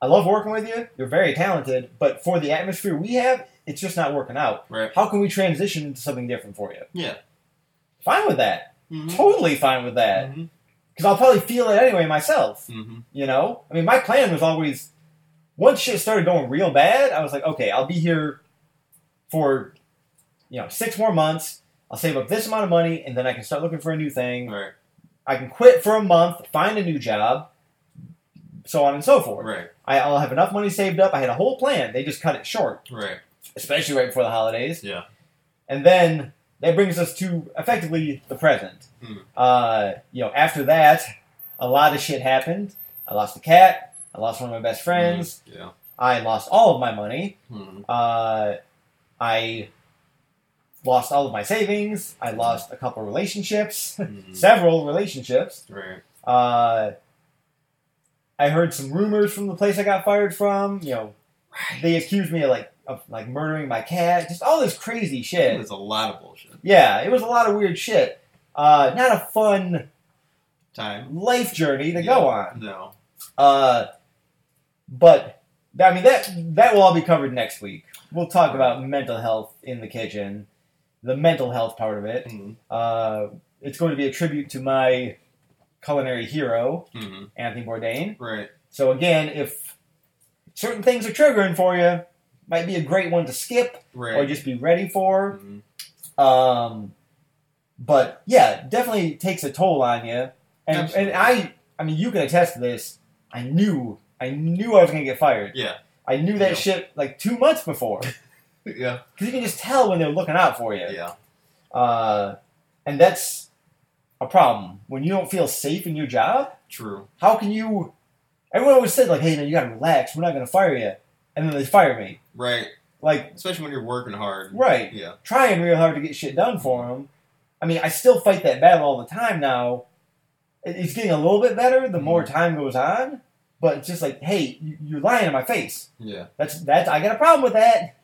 I love working with you. You're very talented, but for the atmosphere we have, it's just not working out. Right. How can we transition into something different for you?" Yeah. Fine with that. hmm Totally fine with that. Because I'll probably feel it anyway myself. hmm You know? I mean, my plan was always once shit started going real bad, I was like, okay, I'll be here for, you know, six more months. I'll save up this amount of money, and then I can start looking for a new thing. Right. I can quit for a month, find a new job, so on and so forth. Right. I, I'll have enough money saved up. I had a whole plan. They just cut it short, Right. especially right before the holidays. Yeah. And then that brings us to effectively the present. Hmm. Uh, you know, after that, a lot of shit happened. I lost a cat. I lost one of my best friends. Yeah. I lost all of my money. hmm Uh, I lost all of my savings. I lost a couple relationships, hmm several relationships. Right. Uh, I heard some rumors from the place I got fired from. You know, they accused me of like of like murdering my cat. Just all this crazy shit. It was a lot of bullshit. Yeah, it was a lot of weird shit. Uh, not a fun Time. life journey to Yeah. go on. No. Uh, but I mean that that will all be covered next week. We'll talk about mental health in the kitchen. the mental health part of it. Mhm. Uh, it's going to be a tribute to my culinary hero, Mhm. Anthony Bourdain. Right. So again, if certain things are triggering for you, might be a great one to skip Right. or just be ready for. Mhm. Um, but yeah, definitely takes a toll on you. And Absolutely. and I, I mean, you can attest to this. I knew, I knew I was gonna get fired. Yeah. I knew that Yeah. shit like two months before Yeah. because you can just tell when they're looking out for you. Yeah. Uh, and that's a problem when you don't feel safe in your job. True. How can you? Everyone always said like, "Hey man, you gotta relax. We're not gonna fire you," and then they fire me. Right. Like, Especially when you're working hard. right? Yeah. trying real hard to get shit done for them. I mean, I still fight that battle all the time now. It's getting a little bit better the more time goes on, but it's just like, hey, you- you're lying in my face. Yeah. That's that's I got a problem with that.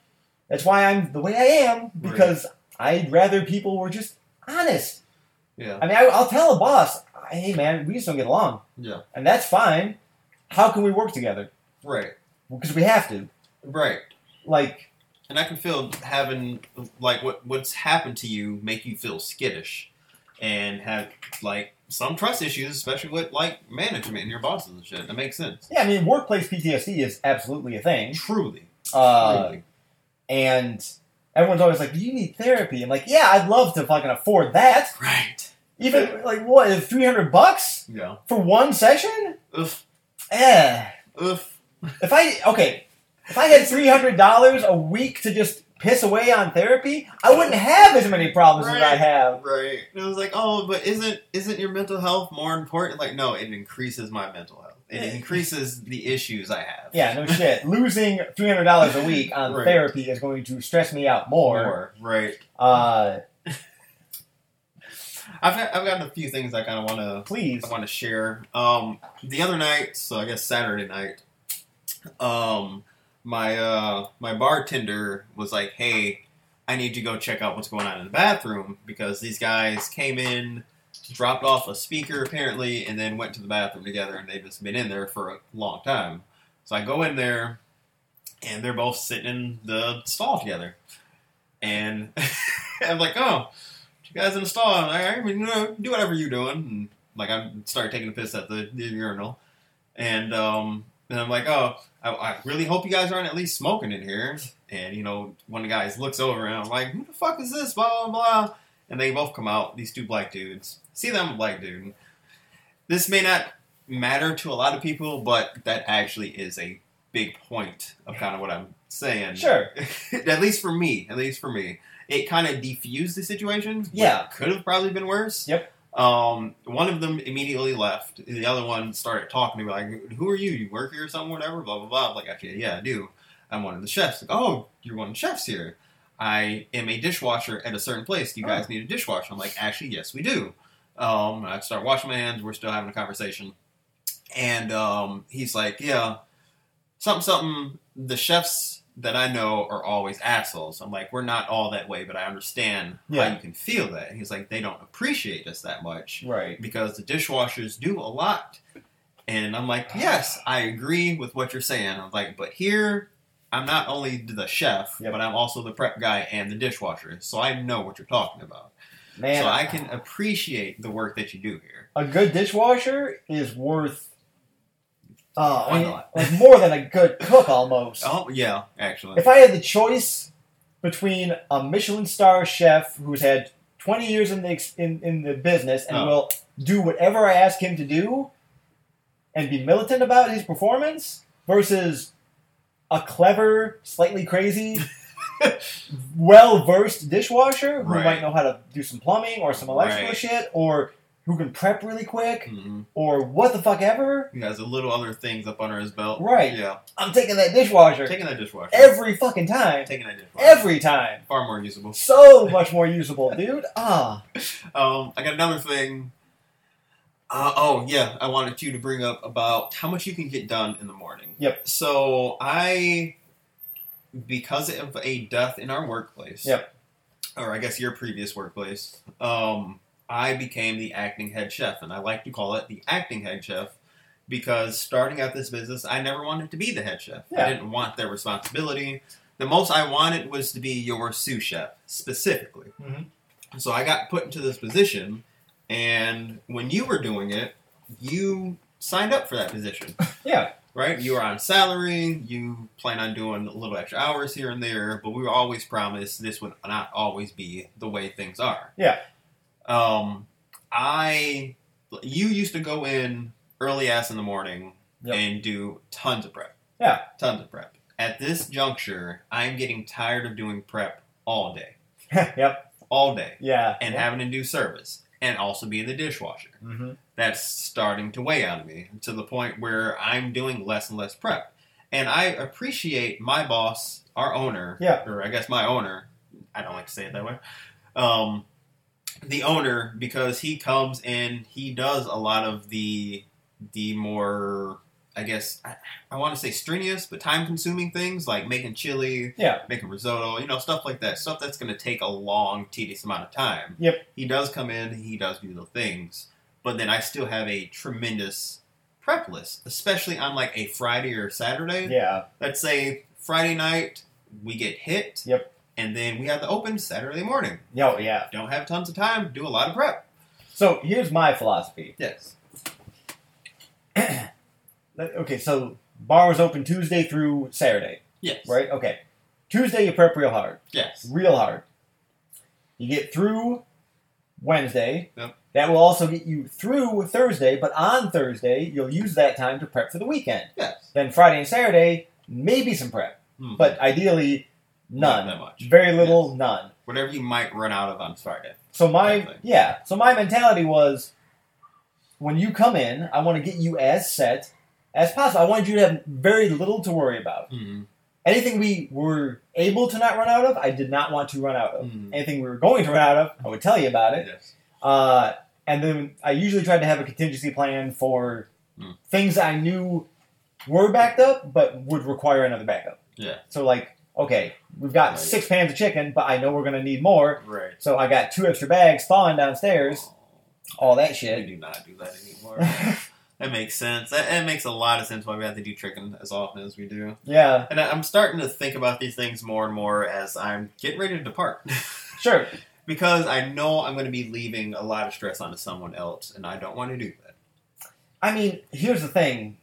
That's why I'm the way I am because I'd rather people were just honest. Yeah. I mean, I, I'll tell a boss, hey man, we just don't get along, Yeah. and that's fine. How can we work together? Right. Because we have to. Right. Like, And I can feel having like what what's happened to you make you feel skittish, and have like some trust issues, especially with like management and your bosses and shit. That makes sense. yeah, I mean, workplace PTSD is absolutely a thing. Truly. Uh, Truly. And everyone's always like, "Do you need therapy?" I'm like, "Yeah, I'd love to fucking afford that. Right. Even like what, three hundred bucks Yeah. for one session? Oof. Eh. Oof. If I okay, if I had three hundred dollars a week to just piss away on therapy, I wouldn't have as many problems as I have. Right. And it was like, oh, but isn't isn't your mental health more important? Like, no, it increases my mental health. It increases the issues I have. Yeah, no shit. Losing three hundred dollars a week on Right. therapy is going to stress me out more. More. Right. Uh, I've got, I've got a few things I kind of want to please. I want to share. Um, the other night, so I guess Saturday night, um, my uh, my bartender was like, "Hey, I need to go check out what's going on in the bathroom because these guys came in, dropped off a speaker apparently, and then went to the bathroom together, and they've just been in there for a long time." So I go in there, and they're both sitting in the stall together, and I'm like, "Oh." You guys in the stall, I mean, you do whatever you're doing. And like, I start taking a piss at the, the urinal, and um, and I'm like, oh, I, I really hope you guys aren't at least smoking in here. And you know, one of the guys looks over, and I'm like, who the fuck is this? Blah blah blah. And they both come out, these two black dudes. See them, black dude. This may not matter to a lot of people, but that actually is a big point of kind of what I'm saying. Sure. at least for me. At least for me it kind of defused the situation. Yeah. could have probably been worse. Yep. Um, one of them immediately left. The other one started talking to me like, "Who are you? You work here or something? Whatever." Blah blah blah. I'm like, actually, yeah, I do. I'm one of the chefs. Like, oh, you're one of the chefs here. I am a dishwasher at a certain place. Do you guys need a dishwasher? I'm like, actually, yes, we do. Um, I start washing my hands. We're still having a conversation, and um, he's like, yeah, something something. The chefs that I know are always assholes. I'm like, we're not all that way, but I understand Yeah. how you can feel that. He's like, they don't appreciate us that much Right. because the dishwashers do a lot. And I'm like, yes, I agree with what you're saying. I'm like, but here, I'm not only the chef, Yep. but I'm also the prep guy and the dishwasher. So I know what you're talking about. Man, so I can appreciate the work that you do here. a good dishwasher is worth uh, I Why not? like more than a good cook almost. Oh, yeah, actually. If I had the choice between a Michelin star chef who's had 20 years in the ex- in, in the business and Oh. will do whatever I ask him to do and be militant about his performance versus a clever, slightly crazy, well versed dishwasher who Right. might know how to do some plumbing or some electrical Right. shit or who can prep really quick Mhm. or what the fuck ever, He has a little other things up under his belt. Right. Yeah. I'm taking that dishwasher Taking that dishwasher. every fucking time. Taking that dishwasher. Every time. Far more usable. So much more usable, dude. Ah. Um, I got another thing. Uh, oh yeah, I wanted you to bring up about how much you can get done in the morning. Yep. So I, because of a death in our workplace. Yep. Or I guess your previous workplace. Um, I became the acting head chef, and I like to call it the acting head chef because starting out this business, I never wanted to be the head chef. Yeah. I didn't want that responsibility. the most I wanted was to be your sous chef specifically. Mhm. So I got put into this position, and when you were doing it, you signed up for that position, Yeah. right? You were on salary. You plan on doing a little extra hours here and there, but we were always promised this would not always be the way things are. Yeah. Um, I, you used to go in early ass in the morning Yep. and do tons of prep. Yeah. Tons of prep. At this juncture, I'm getting tired of doing prep all day, yep. all day, Yeah. and having to do service and also be in the dishwasher. hmm That's starting to weigh on me to the point where I'm doing less and less prep. And I appreciate my boss, our owner, Yeah. or I guess my owner. I don't like to say it that way. Um, the owner because he comes and he does a lot of the the more I guess I, I want to say strenuous but time consuming things like making chili, Yeah. making risotto, you know, stuff like that. Stuff that's going to take a long, tedious amount of time. Yep. He does come in, he does do the things, but then I still have a tremendous prep list, especially on like a Friday or Saturday. Yeah. Let's say Friday night we get hit. Yep. And then we have the open Saturday morning. Yo, yeah. Don't have tons of time, do a lot of prep. So here's my philosophy. Yes. Okay, so bar was open Tuesday through Saturday, Yes. right? Okay. Tuesday you prep real hard. Yes. Real hard. You get through Wednesday. Yep. That will also get you through Thursday, but on Thursday, you'll use that time to prep for the weekend. Yes. Then Friday and Saturday, maybe some prep, Hmm. but ideally, none. Not that much. Very little, none. Whatever you might run out of on Friday. So my yeah, so my mentality was when you come in, I want to get you as set as possible. I wanted you to have very little to worry about. Mm-hmm. Anything we were able to not run out of, I did not want to run out of. Mhm. Anything we were going to run out of, I would tell you about it. Yes. Uh, and then I usually tried to have a contingency plan for Hmm. things I knew were backed up, but would require another backup. Yeah. So like, okay, we've got Right. six pans of chicken, but I know we're gonna need more, Right. so I got two extra bags thawing downstairs. All that shit. We do not do that anymore. that makes sense. That, that makes a lot of sense why we have to do chicken as often as we do. yeah, And I, I'm starting to think about these things more and more as I'm getting ready to depart. sure. because I know I'm going to be leaving a lot of stress onto someone else, and I don't want to do that. I mean, here's the thing.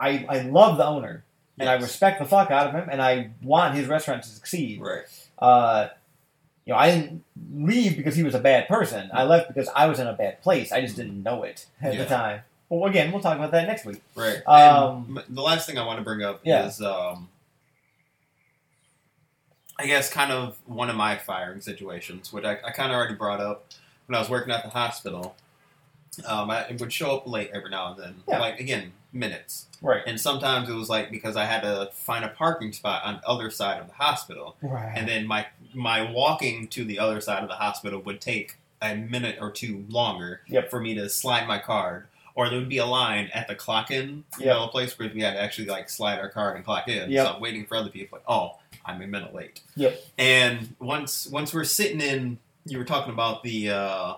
I I love the owner, and I respect the fuck out of him, and I want his restaurant to succeed. Right. Uh, you know, I didn't leave because he was a bad person. I left because I was in a bad place. I just didn't know it at Yeah. the time. Well, again, we'll talk about that next week. Right. Um, the last thing I want to bring up Yeah. is, um, I guess, kind of one of my firing situations, which I, I kind of already brought up when I was working at the hospital. Um, I it would show up late every now and then, Yeah. like again, minutes. Right. And sometimes it was like because I had to find a parking spot on the other side of the hospital, Right. and then my my walking to the other side of the hospital would take a minute or two longer Yep. for me to slide my card or there would be a line at the clock in you Yep. know a place where we had to actually like slide our card and clock in Yep. so i'm waiting for other people like oh i'm a minute late Yep. and once once we're sitting in you were talking about the uh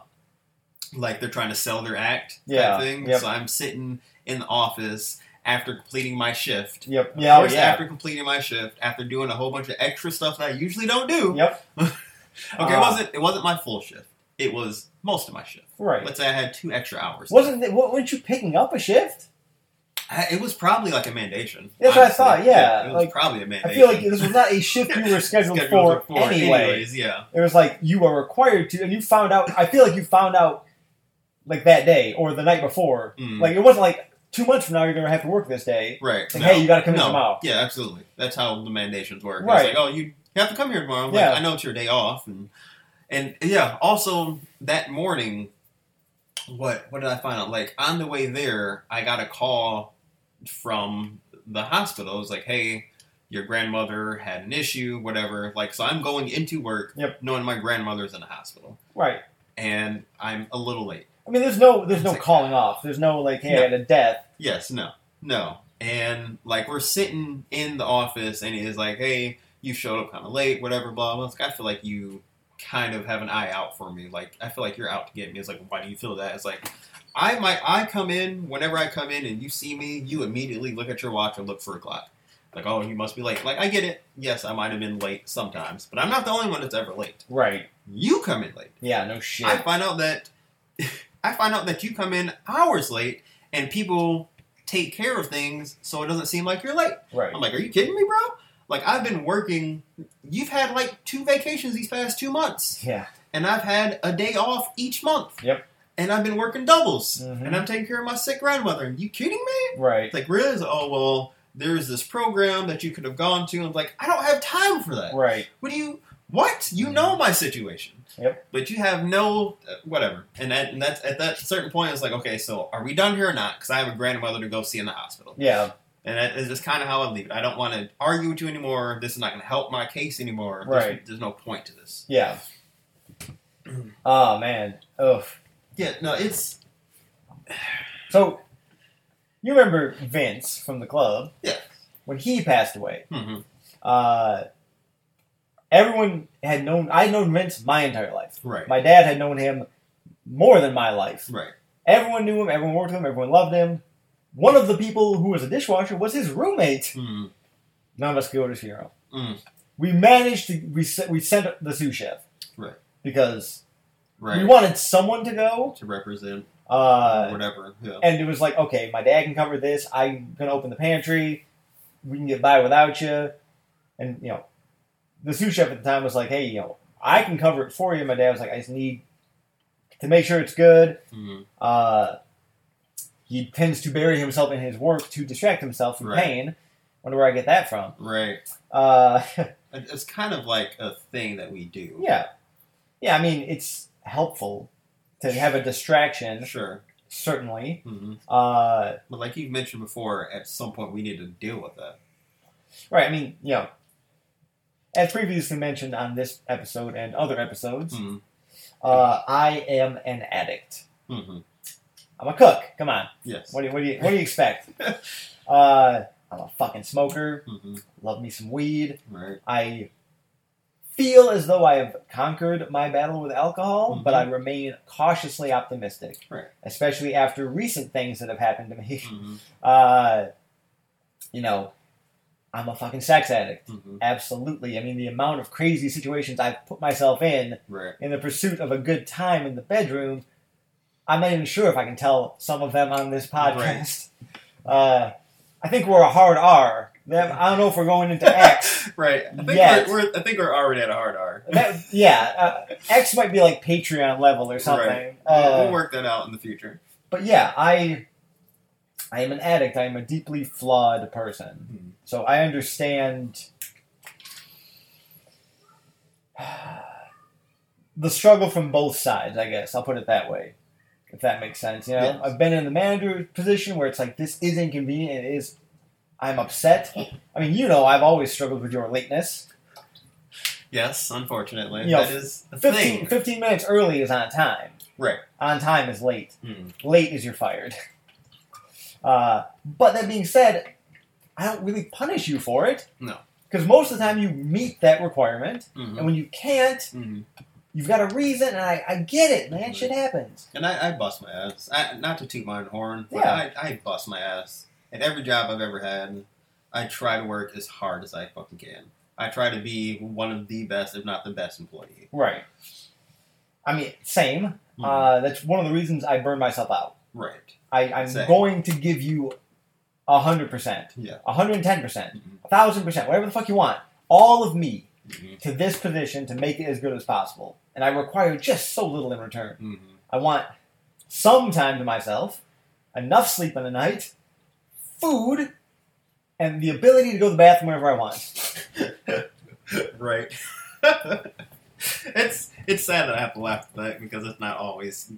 like they're trying to sell their act Yeah. thing Yep. so i'm sitting in the office after completing my shift Yep. Yeah. Oh, course, yeah. after completing my shift, after doing a whole bunch of extra stuff that I usually don't do. Yep. Okay, Ah. it wasn't it wasn't my full shift. It was most of my shift. Right. Let's say I had two extra hours. Wasn't it, weren't you picking up a shift? I, it was probably like a mandation. That's what I thought, yeah, it was like, probably a mandation. I feel like this was not a shift you were scheduled, Scheduled for, anyway. anyways, yeah. It was like you were required to, and you found out. I feel like you found out like that day or the night before. Mm. Like it wasn't like two months from now you're gonna have to work this day. Right. Like, hey, you gotta come in tomorrow. Yeah, absolutely. That's how the mandations work. Right. It's like, oh, you have to come here tomorrow. Yeah. Like, I know it's your day off, and and yeah. Also, that morning, what what did I find out? Like on the way there, I got a call from the hospital. It was like, hey. Your grandmother had an issue, whatever. Like, so I'm going into work Yep. knowing my grandmother's in the hospital, Right. and I'm a little late. I mean, there's no there's no calling off. There's no like, hey, No. I had a death. Yes, no, no. And like we're sitting in the office, and he's like, "Hey, you showed up kind of late, whatever." Blah blah. Like, I feel like you kind of have an eye out for me. Like I feel like you're out to get me. It's like, why do you feel that? It's like, I might I come in whenever I come in, and you see me, you immediately look at your watch and look for a clock. Like, oh, you must be late. Like, I get it. Yes, I might have been late sometimes, but I'm not the only one that's ever late. Right. You come in late. Yeah. No shit. I find out that I find out that you come in hours late, and people take care of things so it doesn't seem like you're late. right. I'm like, are you kidding me, bro? Like, I've been working. You've had like two vacations these past two months, yeah. and I've had a day off each month. Yep. And I've been working doubles, Mhm. and I'm taking care of my sick grandmother. Are you kidding me? Right. It's like, really? It's, Oh, well, there's this program that you could have gone to. And I'm like, I don't have time for that. Right. What do you? What? You know my situation. Yep. But you have no uh, whatever. And, that, and that's at that certain point, it's like, okay, so are we done here or not? Because I have a grandmother to go see in the hospital. Yeah. And that is just kind of how I leave it. I don't want to argue with you anymore. This is not going to help my case anymore. There's- Right. There's, no point to this. Yeah. Oh man. Ugh. Yeah. No. It's So, you remember Vince from the club? Yeah. When he passed away, mhm. uh, everyone had known. I had known Vince my entire life. right. My dad had known him more than my life. right. Everyone knew him. Everyone worked with him. Everyone loved him. One of the people who was a dishwasher was his roommate. Mm, None of us could go to his funeral. mm, We managed to. We we sent the sous chef. Right. Because right. we wanted someone to go. to represent Uh, whatever. Yeah. and it was like, okay, my dad can cover this. I'm gonna open the pantry. We can get by without you. And you know, the sous chef at the time was like, hey, you know, I can cover it for you. My dad was like, I just need to make sure it's good. Mhm. Uh, he tends to bury himself in his work to distract himself from Right. pain. Wonder where I get that from. Right. Uh, It's kind of like a thing that we do. yeah, yeah. I mean, it's helpful to have a distraction, Sure. certainly. hmm Uh, But like you've mentioned before, at some point we need to deal with that. Right. I mean, you know, as previously mentioned on this episode and other episodes, hmm uh, I am an addict. hmm I'm a cook. Come on. Yes. What do you what do you, what do you expect? uh, I'm a fucking smoker. hmm Love me some weed. Right. I feel as though I have conquered my battle with alcohol, Mhm. but I remain cautiously optimistic. Right. Especially after recent things that have happened to me. hmm Uh, you know, I'm a fucking sex addict. hmm Absolutely. I mean, the amount of crazy situations I've put myself in Right. in the pursuit of a good time in the bedroom, I'm not even sure if I can tell some of them on this podcast. Uh, I think we're a hard R. I don't know if we're going into X. Right. I think we're, we're I think we're already at a hard R. That- yeah, uh, X might be like Patreon level or something. Right. Uh, we'll, work that out in the future. but yeah, I I am an addict. I am a deeply flawed person. Hmm. So I understand the struggle from both sides, I guess. I'll put it that way. If that makes sense. You know, Yes. I've been in the manager position where it's like this is inconvenient, it is I'm upset. I mean, you know, I've always struggled with your lateness. Yes, unfortunately, You know, that is a 15, thing. 15 minutes early is on time. Right. On time is late. Mhm. Late is you're fired. Uh, but that being said, I don't really punish you for it. No. Because most of the time you meet that requirement, Mhm. and when you can't, Mhm. you've got a reason, and I, I get it, man. Right. Shit happens. And I, I bust my ass. I, not to toot my own horn, but Yeah. I, I bust my ass. At every job I've ever had, I try to work as hard as I fucking can. I try to be one of the best, if not the best employee. Right. I mean, same. Mhm. Uh, that's one of the reasons I burn myself out. right. I, I'm Same. going to give you hundred percent, Yeah. a hundred and ten percent, Mhm. a thousand percent, whatever the fuck you want. All of me Mhm. to this position to make it as good as possible, and I require just so little in return. Mhm. I want some time to myself, enough sleep in the night, food, and the ability to go to the bathroom whenever I want. right. it's it's sad that I have to laugh at that because it's not always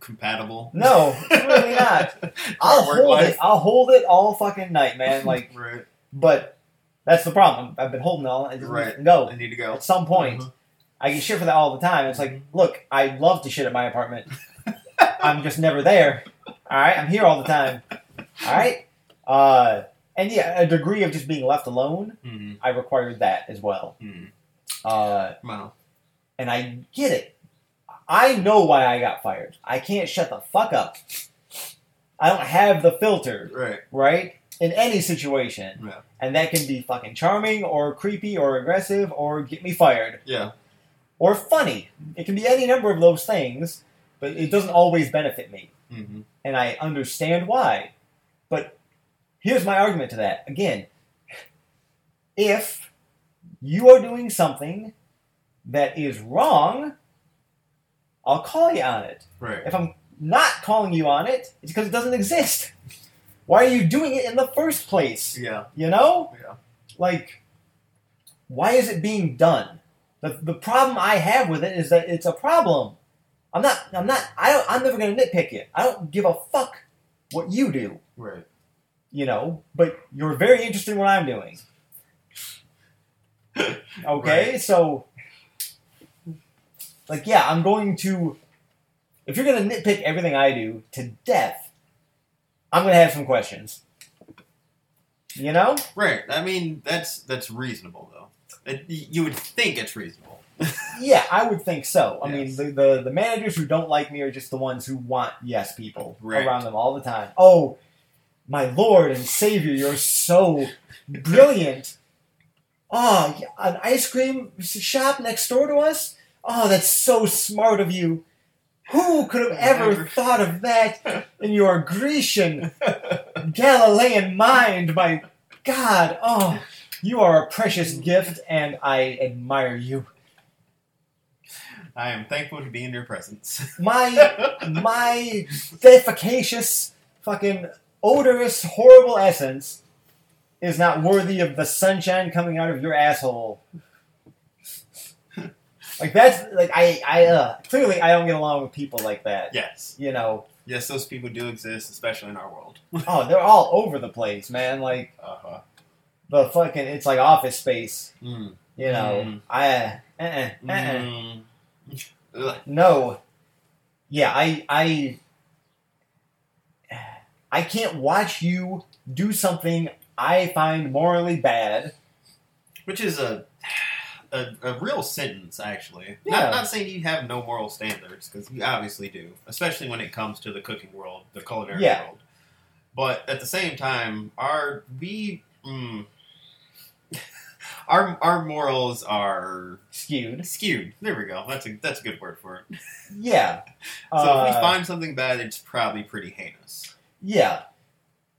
compatible. No, it's really not. I'll hold life. it. I'll hold it all fucking night, man. Like, right. but that's the problem. I've been holding it all. I just Right. need to go I need to go. at some point. Mhm. I get shit for that all the time. It's like, look, I love to shit at my apartment. I'm just never there. All right, I'm here all the time. All right, uh, and yeah, a degree of just being left alone. Mhm. I require that as well. Mhm. Uh, Wow. and I get it. I know why I got fired. I can't shut the fuck up. I don't have the filter, Right. right? in any situation, Yeah. and that can be fucking charming or creepy or aggressive or get me fired Yeah. or funny. It can be any number of those things, but it doesn't always benefit me, hmm and I understand why. But here's my argument to that. Again, if you are doing something that is wrong, I'll call you on it. Right. If I'm not calling you on it, it's because it doesn't exist. Why are you doing it in the first place? Yeah. You know? Yeah. Like, why is it being done? The, the problem I have with it is that it's a problem. I'm not, I'm not, I don't, I'm never going to nitpick it. I don't give a fuck what you do, Right. you know? But you're very interested in what I'm doing. Okay? So, like, yeah, I'm going to, if you're going to nitpick everything I do to death, I'm going to have some questions. You know? Right. I mean, that's that's reasonable though. It, you would think it's reasonable. Yeah, I would think so. I mean, the, the the managers who don't like me are just the ones who want yes people Right. around them all the time. Oh, my lord and savior, you're so brilliant. Oh, an ice cream shop next door to us. Oh, that's so smart of you. Who could have ever thought of that in your Grecian Galilean mind? My God, oh, you are a precious gift, and I admire you. I am thankful to be in your presence. my my defecacious, fucking odorous, horrible essence is not worthy of the sunshine coming out of your asshole. Like that's like I I uh, clearly I don't get along with people like that. yes. You know, Yes, those people do exist, especially in our world. oh, they're all over the place, man. Like Uh-huh. the fucking it's like office space. Mm. You know, Mm. I uh, uh, uh, uh, Mm. No. Yeah, I I I can't watch you do something I find morally bad. Which is a, a a real sentence, actually. Yeah. Not not saying you have no moral standards, because you obviously do, especially when it comes to the cooking world, the culinary Yeah. world. But at the same time, our we mm, our our morals are Skewed. skewed. There we go. That's a that's a good word for it. Yeah. So if Uh, we find something bad, it's probably pretty heinous. Yeah.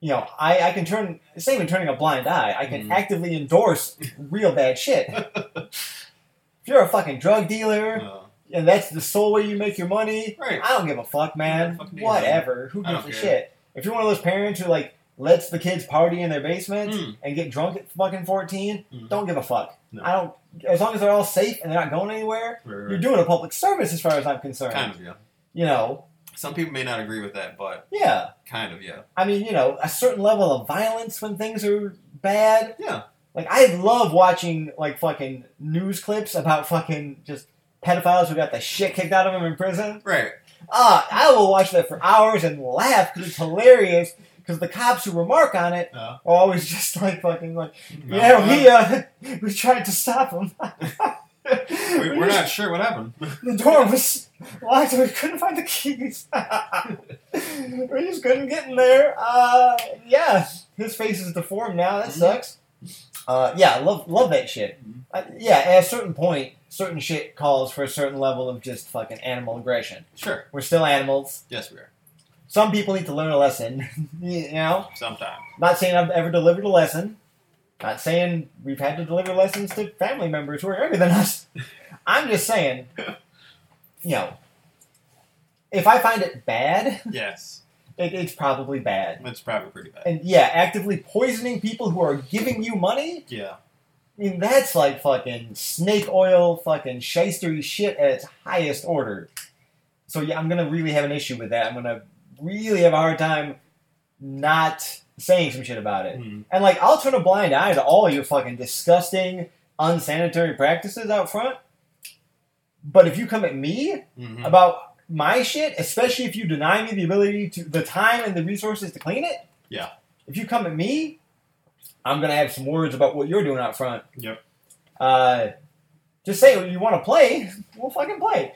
You know, I, I can turn same in turning a blind eye. I can Mhm. actively endorse real bad shit. if you're a fucking drug dealer Uh, and that's the sole way you make your money, right. I don't give a fuck, man. Whatever. Who gives a shit? If you're one of those parents who like lets the kids party in their basement Mm. and get drunk at fucking 14, Mm. don't give a fuck. No. I don't. As long as they're all safe and they're not going anywhere, Right, you're doing a public service as far as I'm concerned. Kind of, yeah. You know. Some people may not agree with that, but Yeah. kind of, yeah. I mean, you know, a certain level of violence when things are bad. Yeah. Like I love watching like fucking news clips about fucking just pedophiles who got the shit kicked out of them in prison. Right. Ah, I will watch that for hours and laugh because it's hilarious. Because the cops who remark on it Uh, are always just like fucking like, no, yeah, uh, we uh, we tried to stop him. we, we're not sure what happened. The door was locked and we couldn't find the keys. we just couldn't get in there. Uh, yeah, his face is deformed now. That Mhm. sucks. Uh, yeah, love love that shit. Mhm. Uh, yeah, at a certain point, certain shit calls for a certain level of just fucking animal aggression. Sure. We're still animals. Yes, we are. Some people need to learn a lesson. you know, Sometimes. not saying I've ever delivered a lesson. Not saying we've had to deliver lessons to family members who are younger than us. I'm just saying, you know, if I find it bad, Yes. it, it's probably bad. That's probably pretty bad. And yeah, actively poisoning people who are giving you money, Yeah. I mean, that's like fucking snake oil, fucking shystery shit at its highest order. So yeah, I'm gonna really have an issue with that. I'm gonna really have a hard time not saying some shit about it. Mhm. And like, I'll turn a blind eye to all your fucking disgusting, unsanitary practices out front. But if you come at me Mhm. about my shit, especially if you deny me the ability to, the time and the resources to clean it, Yeah. If you come at me, I'm gonna have some words about what you're doing out front. Yep. Uh, just say you want to play, we'll fucking play,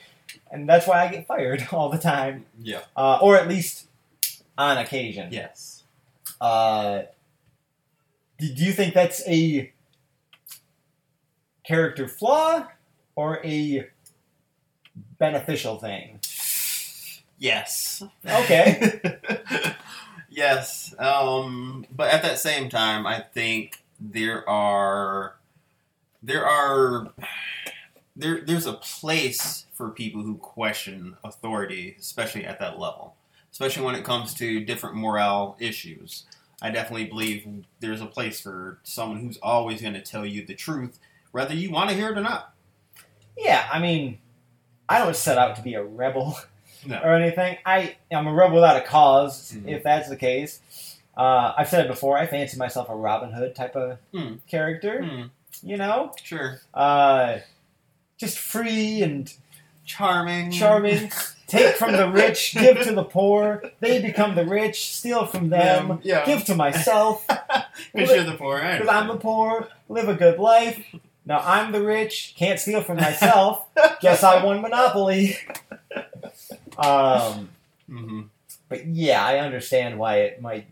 and that's why I get fired all the time, Yeah. uh, or at least on occasion. Yes. Uh, do, do you think that's a character flaw or a beneficial thing? Yes. Okay. yes. Um, but at that same time, I think there are there are there there's a place for people who question authority, especially at that level, especially when it comes to different morale issues. I definitely believe there's a place for someone who's always going to tell you the truth, whether you want to hear it or not. Yeah, I mean, I don't set out to be a rebel No. or anything. I I'm a rebel without a because Mhm. if that's the case. Uh, I've said it before. I fancy myself a Robin Hood type of Hmm. character. Hmm, You know, sure. uh, just free and Charming. charming. Take from the rich, give to the poor. They become the rich, steal from them, yeah. give to myself. Because you're the poor. Because I'm the poor, live a good life. Now I'm the rich, can't steal from myself. Guess I won Monopoly. Um, hmm but yeah, I understand why it might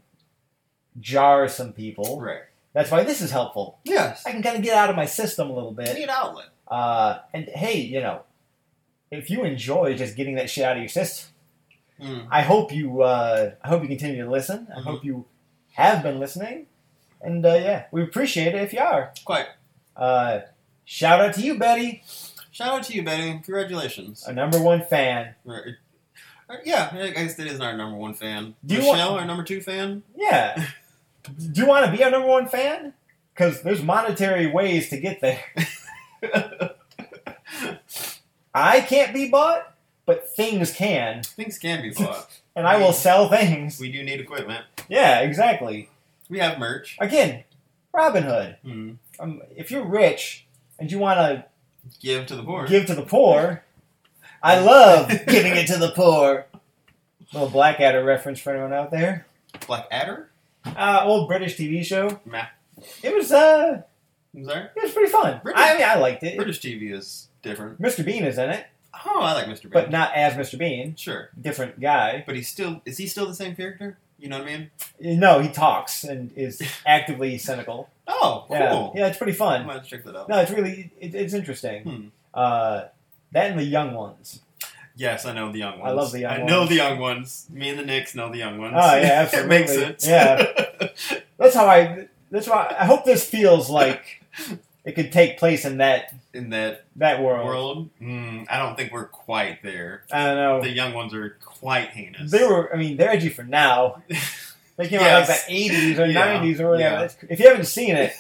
jar some people. Right. That's why this is helpful. Yes. I can kind of get out of my system a little bit. Need outlet. Uh, and hey, you know, if you enjoy just getting that shit out of your system, Mm. I hope you. Uh, I hope you continue to listen. I Mhm. hope you have been listening, and uh, yeah, we appreciate it if you are. Quite. Uh, shout out to you, Betty, Shout out to you, Betty. Congratulations. our number one fan. Yeah, I guess it is our number one fan. Do you Michelle, want- our number two fan. Yeah. Do you want to be our number one fan? Because there's monetary ways to get there. I can't be bought, but things can, Things can be bought. and I will sell things. we do need equipment. Yeah, exactly. We have merch. Again, Robin Hood. Hmm. Um, if you're rich and you want to Give to the poor. give to the poor, I love giving it to the poor. Little Blackadder reference for anyone out there. Blackadder? Uh, old British TV show. Meh. It was uh, I'm sorry. it was pretty fun. British- I mean, I liked it. British TV is different. Mr. Bean is in it, Oh, I like Mr. Bean. but not as Mr. Bean. sure. Different guy. But he's still. Is he still the same character? You know what I mean? No, he talks and is actively cynical. Oh, cool. Yeah, yeah, it's pretty I fun. have to check that out. No, it's really it, it's interesting. Hmm. Uh, that and the young ones. Yes, I know the young ones. I love the young I know ones. the young ones. Me and the Knicks know the young ones. Oh, yeah, absolutely. it makes sense. Yeah. That's how I. That's why I hope this feels like it could take place in that in that that world. world, mm, I don't think we're quite there. I don't know. The young ones are quite heinous. They were. I mean, they're edgy for now. They came out Yes. like the '80s or Yeah. '90s or whatever. Yeah. If you haven't seen it,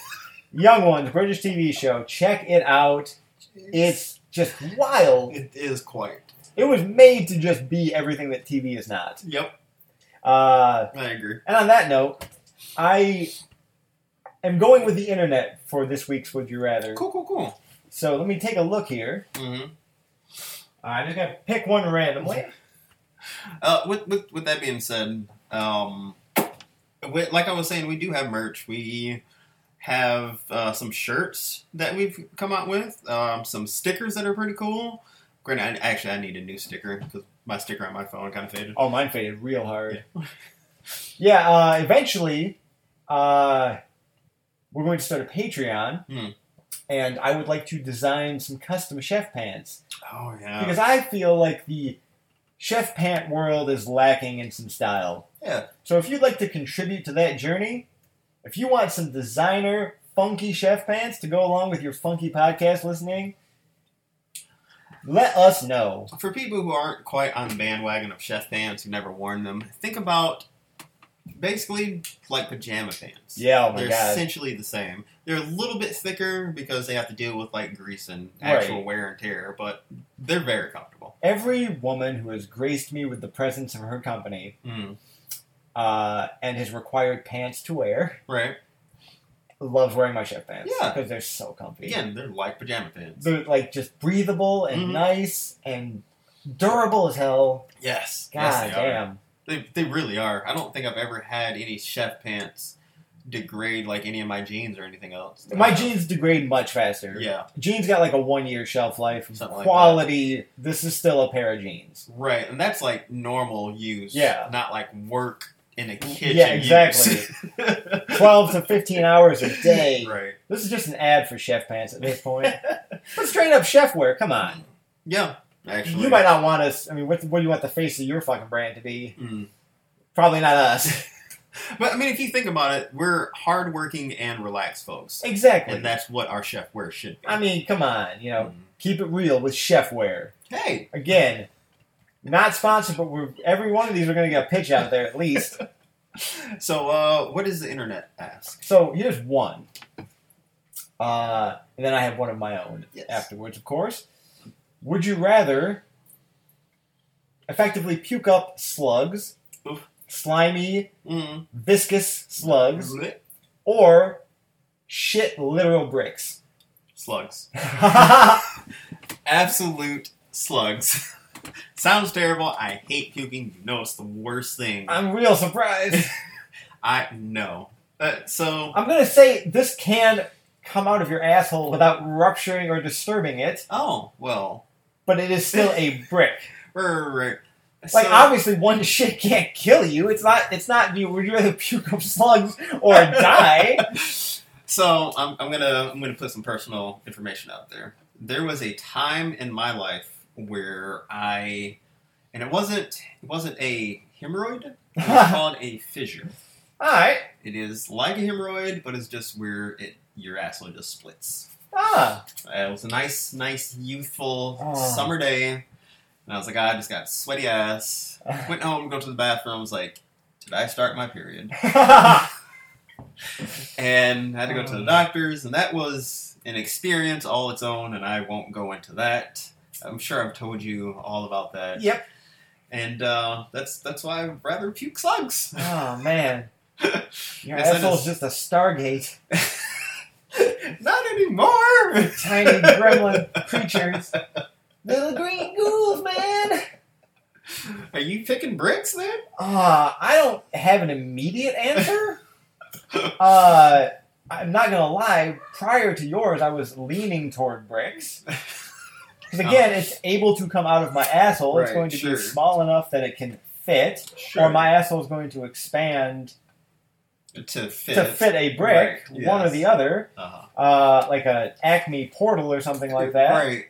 Young Ones, British TV show, check it out. It's just wild. it is quite. It was made to just be everything that TV is not. Yep, Uh, I agree. and on that note, I am going with the internet for this week's Would You Rather. Cool, cool, cool. So let me take a look here. hmm I just gotta pick one randomly. Uh, with, with with that being said, um, with, like I was saying, we do have merch. We have uh, some shirts that we've come out with. Um, some stickers that are pretty cool. Granted, I, actually, I need a new sticker because my sticker on my phone kind of faded. Oh, mine faded real hard. Yeah, uh, eventually, uh, we're going to start a Patreon, Hmm. And I would like to design some custom chef pants Oh yeah, because I feel like the chef pant world is lacking in some style. yeah. So if you'd like to contribute to that journey, if you want some designer funky chef pants to go along with your funky podcast listening, let us know. For people who aren't quite on the bandwagon of chef pants, who've never worn them, think about basically like pajama pants. Yeah, oh They're god. essentially the same. They're a little bit thicker because they have to deal with like grease and actual Right. wear and tear, but they're very comfortable. Every woman who has graced me with the presence of her company Mm, uh, and has required pants to wear right. loves wearing my chef pants Yeah. because they're so comfy. Again, they're like pajama pants. They're like just breathable and Mhm. nice and durable as hell. Yes. God yes, they Are. They, they really are. I don't think I've ever had any chef pants degrade like any of my jeans or anything else. My Uh, jeans degrade much faster. Yeah. Jeans got like a one year shelf life. Something like Quality. this is still a pair of jeans. Right, and that's like normal use. Yeah. Not like work in a kitchen. Yeah, exactly. use. 12 to 15 hours a day. right. This is just an ad for chef pants at this point. but straight up chef wear, come on. Yeah, actually. You might not want us. I mean, what, what do you want the face of your fucking brand to be? Mm. Probably not us. But I mean, if you think about it, we're hardworking and relaxed folks, exactly. and that's what our chef wear should be. I mean, come on. You know, Mm. keep it real with chef wear. hey, Again, not sponsored, but we're every one of these we're going to get a pitch out there at least. so uh, what does the internet ask? So here's one. Uh, and then I have one of my own Yes. afterwards, of course. Would you rather effectively puke up slugs, Oof. slimy, Mm. viscous slugs, Blech. or shit literal bricks? Slugs. Absolute slugs. Sounds terrible. I hate puking. You know it's the worst thing. I'm real surprised. I know. Uh, so I'm gonna say this can come out of your asshole without rupturing or disturbing it, oh well. But it is still a brick. Right. Like So- obviously, one shit can't kill you. It's not. It's not. You would you rather puke up slugs or die? So I'm, I'm gonna I'm gonna put some personal information out there. There was a time in my life where I, and it wasn't it wasn't a hemorrhoid. It was called a fissure. All right. It is like a hemorrhoid, but it's just where it your asshole just splits. Ah. It was a nice, nice, youthful Oh. summer day, and I was like, I just got sweaty ass. Went home, go to the bathroom. I Was like, did I start my period? and had to go to the Oh. doctors, and that was an experience all its own, and I won't go into that. I'm sure I've told you all about that, yep. and uh, that's that's why I'd rather puke slugs. Oh man, your asshole's just a Stargate. Not anymore. Tiny gremlin creatures. Little green ghouls, man. Are you picking bricks then? Uh, I don't have an immediate answer. Uh, I'm not gonna lie. Prior to yours, I was leaning toward bricks. Because again, it's able to come out of my asshole. it's going to sure. be small enough that it can fit, Sure. or my asshole is going to expand to fit to fit a brick, Right, one or the other, Uh-huh. uh, like a Acme portal or something like that. Right.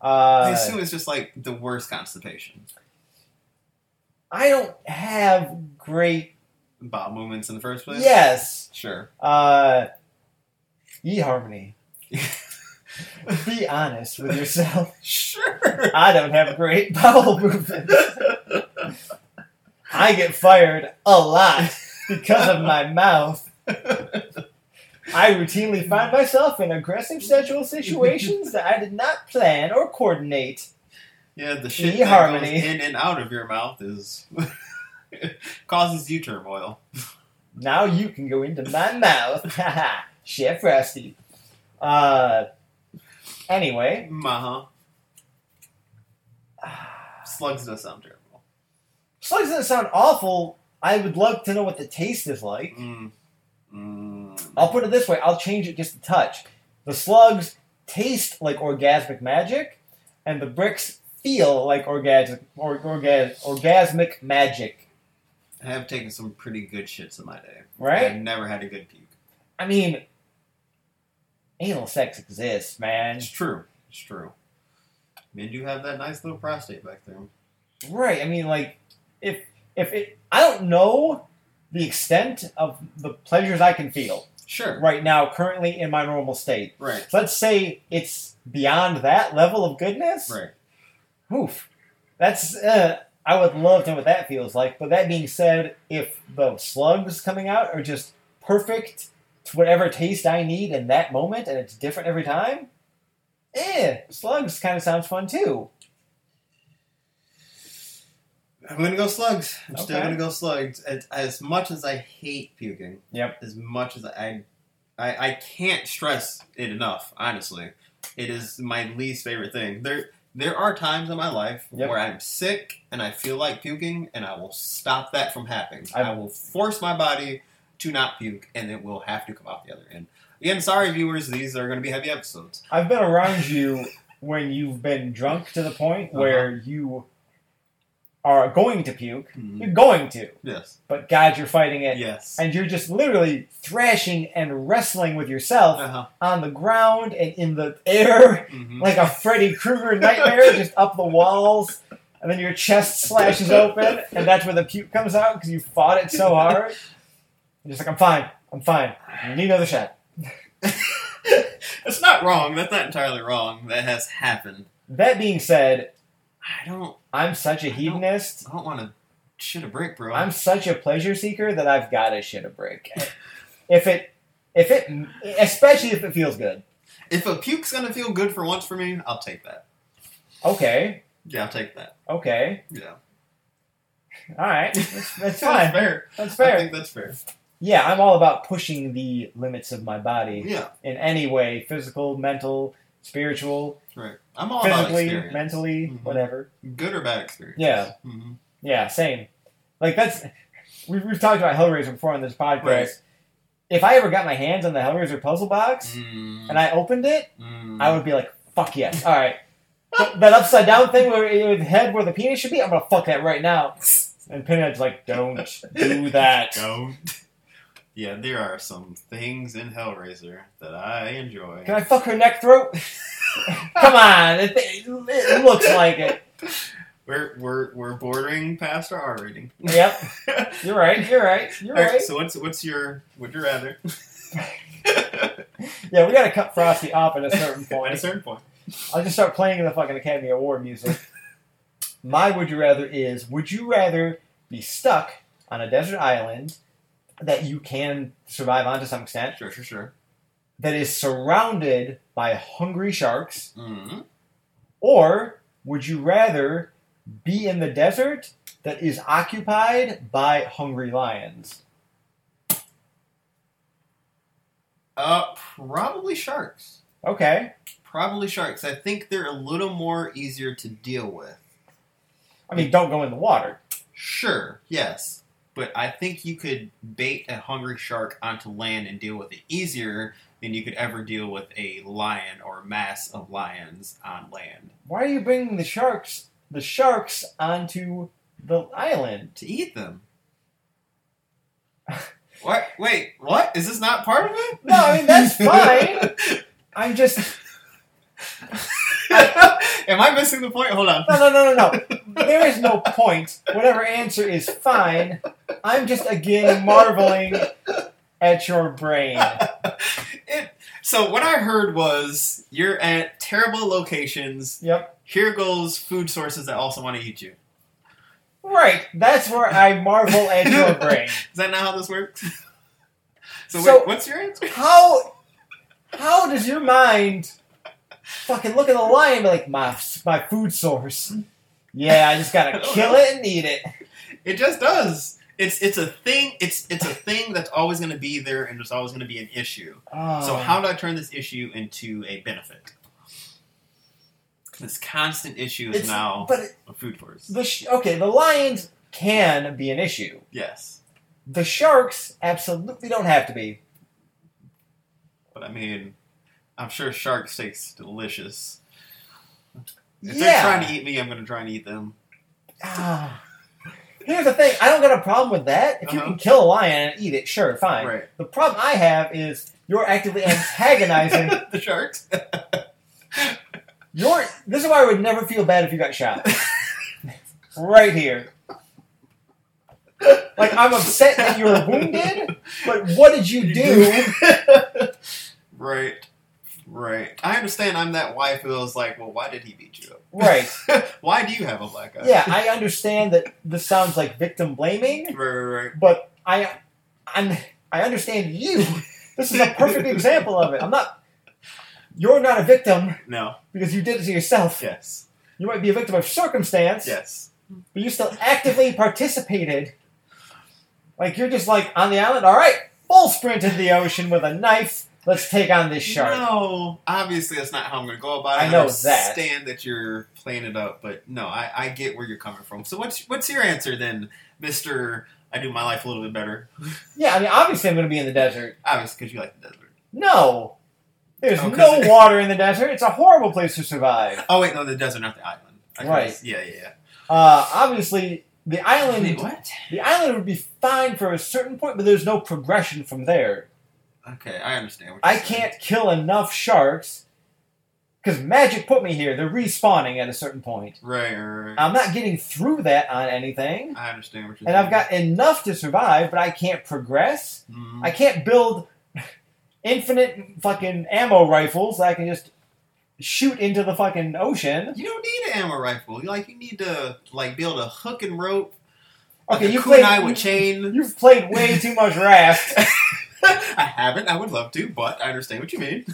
I Uh, assume it's just like the worst constipation. I don't have great. Bowel movements in the first place. Yes, Sure. uh, eHarmony. Be honest with yourself. Sure. I don't have great bowel movements. I get fired a lot because of my mouth. I routinely find myself in aggressive sexual situations that I did not plan or coordinate. Yeah, the shit that harmony. goes in and out of your mouth is causes you turmoil. Now you can go into my mouth. Haha, Chef Frosty. Uh, anyway, Uh huh. Slugs does sound terrible. slugs doesn't sound awful. I would love to know what the taste is like. Mm. Mm. I'll put it this way. I'll change it just a touch. The slugs taste like orgasmic magic, and the bricks feel like orgasmic, or, orgas, orgasmic magic. I have taken some pretty good shits in my day. Right? I've never had a good puke. I mean, anal sex exists, man. It's true. It's true. Men do have that nice little prostate back there. Right. I mean, like, if if it, I don't know the extent of the pleasures I can feel Sure. right now, currently in my normal state. Right. So let's say it's beyond that level of goodness. Right. Oof. That's. Uh, I would love to know what that feels like. But that being said, if the slugs coming out are just perfect to whatever taste I need in that moment, and it's different every time, eh, slugs kind of sounds fun too. I'm gonna go slugs. I'm still gonna go slugs. As, as much as I hate puking, Yep. as much as I, I, I can't stress it enough. Honestly, it is my least favorite thing. There, there are times in my life Yep. where I'm sick and I feel like puking, and I will stop that from happening. i I've- will force my body to not puke, and it will have to come out the other end. Again, sorry viewers, these are going to be heavy episodes. I've been around you when you've been drunk to the point Uh-huh. where you are going to puke, Mhm. you're going to. Yes. But God, you're fighting it. Yes. And you're just literally thrashing and wrestling with yourself Uh-huh. on the ground and in the air Mhm. like a Freddy Krueger nightmare, just up the walls. And then your chest slashes open, and that's where the puke comes out because you fought it so hard. You're just like, I'm fine. I'm fine. You need another shot. That's not wrong. That's not entirely wrong. That has happened. That being said, I don't. I'm such a hedonist. I don't want to shit a brick, bro. I'm such a pleasure seeker that I've got to shit a brick. If it, if it, especially if it feels good. if a puke's gonna feel good for once for me, I'll take that. Okay, Yeah, I'll take that. okay, Yeah, all right, that's, that's That's fine. fair. That's I fair. think that's fair. Yeah, I'm all about pushing the limits of my body Yeah, in any way physical, mental, spiritual, right. I'm all physically, mentally, Mhm. whatever. good or bad experience. Yeah. hmm Yeah, same. Like, that's. We've, we've talked about Hellraiser before on this podcast. Right. If I ever got my hands on the Hellraiser puzzle box Mm, and I opened it, mm. I would be like, fuck yes. All right. That- upside down thing where your head where the penis should be, I'm gonna fuck that right now. And Pinhead's like, don't do that. Don't. Yeah, there are some things in Hellraiser that I enjoy. Can I fuck her neck throat? Come on, it, it looks like it. We're we're we're bordering past our R rating. Yep, you're right. You're right. You're All right, right. so what's what's your would you rather? Yeah, we gotta cut Frosty off at a certain point. At a certain point. I'll just start playing the fucking Academy Award music. My would you rather is: Would you rather be stuck on a desert island that you can survive on to some extent, Sure, sure, sure. That is surrounded by hungry sharks, Mm-hmm. or would you rather be in the desert that is occupied by hungry lions? Uh, probably sharks. Okay. Probably sharks. I think they're a little more easier to deal with. I mean, don't go in the water. Sure, yes. But I think you could bait a hungry shark onto land and deal with it easier than you could ever deal with a lion or a mass of lions on land. Why are you bringing the sharks, the sharks, onto the island? To eat them. what? Wait, what? Is this not part of it? No, I mean that's fine. I'm just Am I missing the point? Hold on. no, no, no, no, no. There is no point. Whatever answer is fine. I'm just again marveling at your brain. So what I heard was you're at terrible locations. Yep. Here goes food sources that also want to eat you. Right. That's where I marvel at your brain. Is that not how this works? So, So- wait, what's your answer? How how does your mind fucking look at the lion and be like my my food source? Yeah, I just gotta kill it and eat it. It just does. It's it's a thing. It's it's a thing that's always going to be there, and there's always going to be an issue. Oh. So how do I turn this issue into a benefit? This constant issue is It's- now But it- a food source. the sh- okay, the lions can be an issue. Yes, The sharks absolutely don't have to be. but I mean, I'm sure shark steak's delicious. If yeah. they're trying to eat me, I'm going to try and eat them. Ah. Here's the thing. I don't got a problem with that. If you Uh-huh. can kill a lion and eat it, sure, fine. Right. The problem I have is you're actively antagonizing. the sharks. You're. This is why I would never feel bad if you got shot. right here. Like I'm upset that you were wounded, but what did you do? right. Right. I understand I'm that wife who was like, well, why did he beat you up? Right. why do you have a black eye? Yeah, I understand that this sounds like victim blaming, Right, right, right. but I, I'm, I understand you. This is a perfect example of it. I'm not. You're not a victim No. because you did it to yourself. Yes. You might be a victim of circumstance, Yes. but you still actively participated. Like you're just like on the island. All right, full sprint into the ocean with a knife. Let's take on this shark. No, obviously that's not how I'm going to go about it. I know understand that you're playing it up, but no, I, I get where you're coming from. So what's what's your answer then, Mister? I do my life a little bit better. Yeah, I mean, obviously I'm going to be in the desert. Obviously, because you like the desert. No, there's Oh, no water in the desert. It's a horrible place to survive. Oh wait, no, the desert, not the island. I Right. guess- Yeah, yeah, yeah. Uh, obviously, the island Wait, what? the island would be fine for a certain point, but there's no progression from there. Okay, I understand. What you're I saying. can't kill enough sharks because magic put me here. They're respawning at a certain point. Right, right, right. I'm not getting through that on anything, I understand what you're and saying. I've got enough to survive, but I can't progress. Mhm. I can't build infinite fucking ammo rifles that I can just shoot into the fucking ocean. You don't need an ammo rifle. You like you need to like build a hook and rope. Okay, like you a played. with chain. You've played way too much Raft. I haven't. I would love to, but I understand what you mean.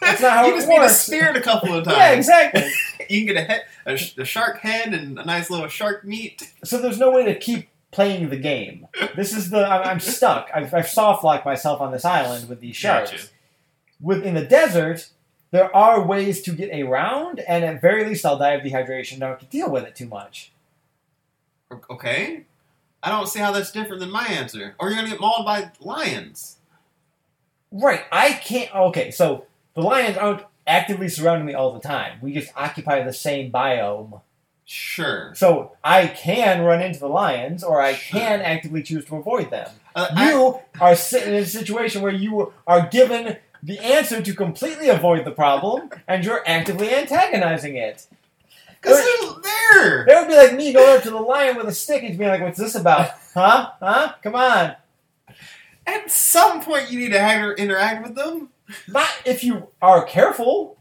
That's not how you it just need to spear it a couple of times. yeah, exactly. You can get a, head, a, sh- a shark head and a nice little shark meat. So there's no way to keep playing the game. This is the I'm, I'm stuck. I've, I've soft locked myself on this island with these sharks. Gotcha. With in the desert, there are ways to get around, and at very least, I'll die of dehydration. Don't have to deal with it too much. Okay. I don't see how that's different than my answer. Or you're gonna get mauled by lions. Right. I can't. Okay, so the lions aren't actively surrounding me all the time. We just occupy the same biome. Sure. So I can run into the lions, or I Sure. can actively choose to avoid them. Uh, I- You are sitting in a situation where you are given the answer to completely avoid the problem, and you're actively antagonizing it. Cause they're there. That would be like me going up to the lion with a stick and being like, "What's this about? Huh? Huh? Come on!" At some point, you need to have, interact with them. Not if you are careful.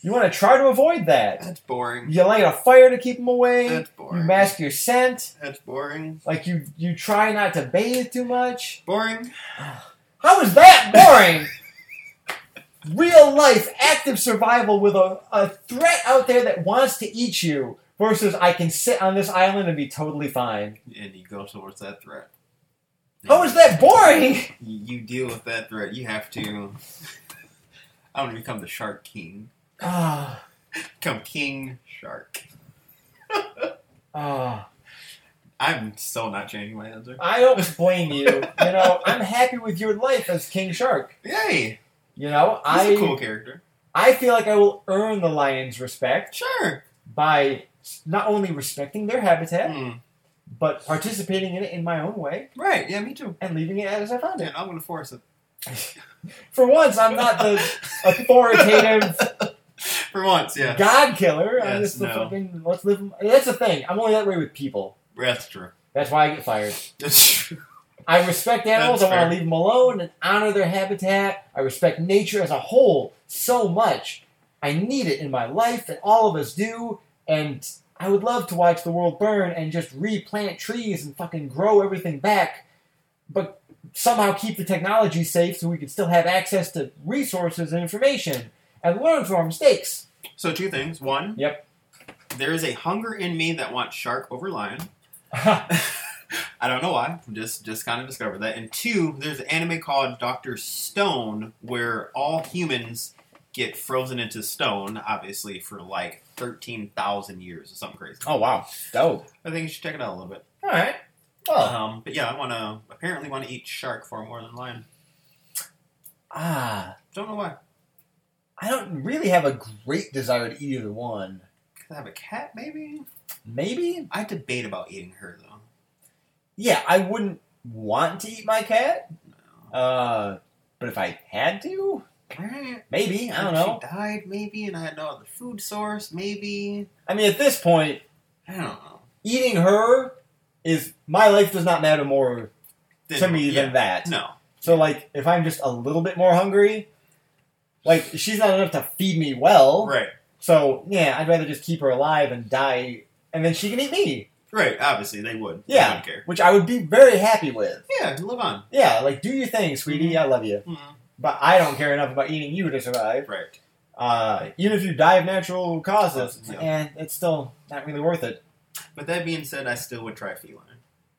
You want to try to avoid that. That's boring. You light a fire to keep them away. That's boring. You mask your scent. That's boring. Like you, you try not to bathe too much. Boring. How is that boring? Real life, active survival with a, a threat out there that wants to eat you versus I can sit on this island and be totally fine. And you go towards that threat. How is that boring? You, you deal with that threat. You have to. I want to become the Shark King. Ah, Become King Shark. ah. I'm still not changing my answer. I don't blame you. You know, I'm happy with your life as King Shark. Yay! You know, He's I a cool character. I feel like I will earn the lion's respect Sure. by not only respecting their habitat, Hmm. But participating in it in my own way Right. Yeah, me too. and leaving it as I found Yeah, it. I'm gonna force it. For once, I'm not the authoritative For once, yeah. god killer. I'm Yes, just the no. fucking let's live. That's the thing. I'm only that way with people. That's true. That's why I get fired. That's true. I respect animals. That's I want fair. to leave them alone and honor their habitat. I respect nature as a whole so much. I need it in my life, and all of us do. And I would love to watch the world burn and just replant trees and fucking grow everything back, but somehow keep the technology safe so we could still have access to resources and information and learn from our mistakes. So two things. One. Yep. There is a hunger in me that wants shark over lion. I don't know why. Just just kind of discovered that. And two, there's an anime called Doctor Stone where all humans get frozen into stone, obviously for like thirteen thousand years or something crazy. oh wow, dope. I think you should check it out a little bit. All right. Well, Um, but yeah, I want to apparently want to eat shark far more than lion. ah, Don't know why. I don't really have a great desire to eat either one. Could I have a cat? Maybe. Maybe I debate about eating her though. Yeah, I wouldn't want to eat my cat. No. Uh, but if I had to. Maybe I don't know. She died, maybe, and I had no other food source, maybe. I mean, at this point, I don't know. eating her is my life does not matter more to me yeah. than that. No. So, like, if I'm just a little bit more hungry, like she's not enough to feed me well. Right. So yeah, I'd rather just keep her alive and die, and then she can eat me. Right. Obviously, they would. Yeah. care. Which I would be very happy with. Yeah. Live on. Yeah, like do your thing, sweetie. I love you, Mhm. But I don't care enough about eating you to survive. Right. Uh, even if you die of natural causes, Yeah. and it's still not really worth it. But that being said, I still would try feline.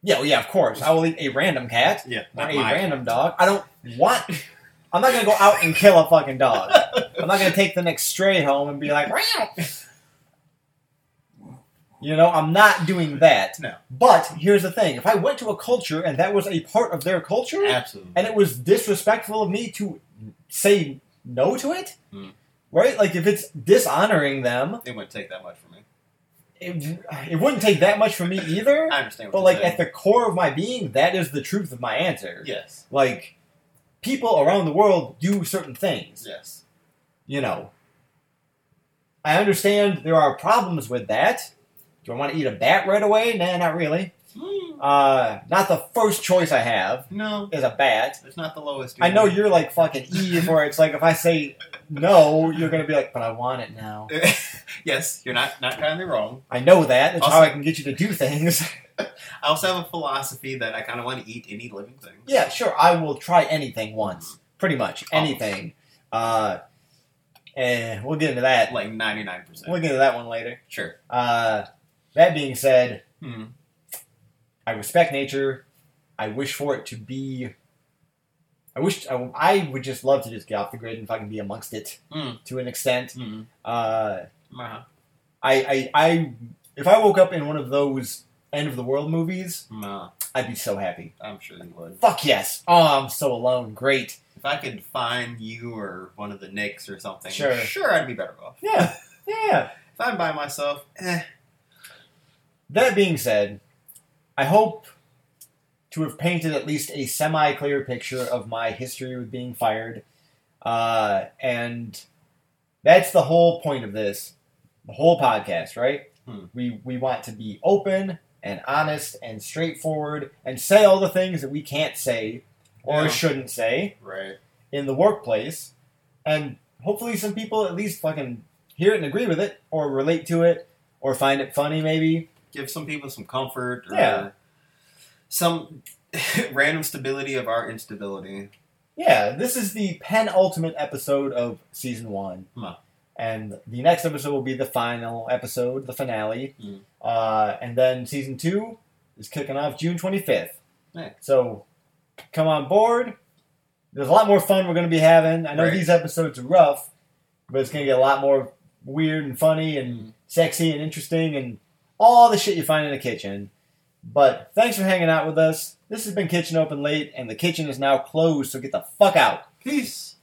Yeah, well, yeah, of course. I will eat a random cat Yeah. Not a random dog. I don't want. I'm not gonna go out and kill a fucking dog. I'm not gonna take the next stray home and be like. You know, I'm not doing that. No. But here's the thing: if I went to a culture and that was a part of their culture, Absolutely. and it was disrespectful of me to say no to it, Hmm. right? Like if it's dishonoring them, It wouldn't take that much for me. it, it wouldn't take that much from me either. I understand. What But like saying. at the core of my being, that is the truth of my answer. yes, Like people around the world do certain things. yes, You know. I understand there are problems with that. Do I want to eat a bat right away? Nah, not really. Uh, not the first choice I have no, is a bat. it's not the lowest. I know you're like fucking Eve, where it's like if I say no, you're gonna be like, but I want it now. yes, you're not not kindly wrong. I know that. That's how I can get you to do things. I also have a philosophy that I kind of want to eat any living thing. yeah, sure. I will try anything once. Pretty much anything. Uh, and we'll get into that. like ninety nine percent. We'll get into that one later. Sure. Uh, that being said, Hmm. I respect nature. I wish for it to be. I wish I, I would just love to just get off the grid and fucking be amongst it Mm. to an extent. Mm. Uh, Uh, I, I, I, if I woke up in one of those end of the world movies, I'd be so happy. I'm sure you would. Fuck yes! Oh, I'm so alone. Great. If I could find you or one of the Knicks or something, Sure. sure, I'd be better off. Yeah, yeah. If I'm by myself, eh. That being said, I hope to have painted at least a semi-clear picture of my history with being fired, uh, and that's the whole point of this, the whole podcast, right? Hmm. We we want to be open and honest and straightforward and say all the things that we can't say or Yeah. shouldn't say Right. in the workplace, and hopefully some people at least fucking hear it and agree with it or relate to it or find it funny maybe. Give some people some comfort or Yeah. some random stability of our instability. Yeah, this is the penultimate episode of season one. Huh. And the next episode will be the final episode, the finale. Mm. Uh, and then season two is kicking off June 25th. Yeah. So come on board. There's a lot more fun we're going to be having. I know Right. these episodes are rough, but it's going to get a lot more weird and funny and Mm. sexy and interesting and all the shit you find in a kitchen. But thanks for hanging out with us. This has been Kitchen Open Late, and the kitchen is now closed, so get the fuck out. Peace.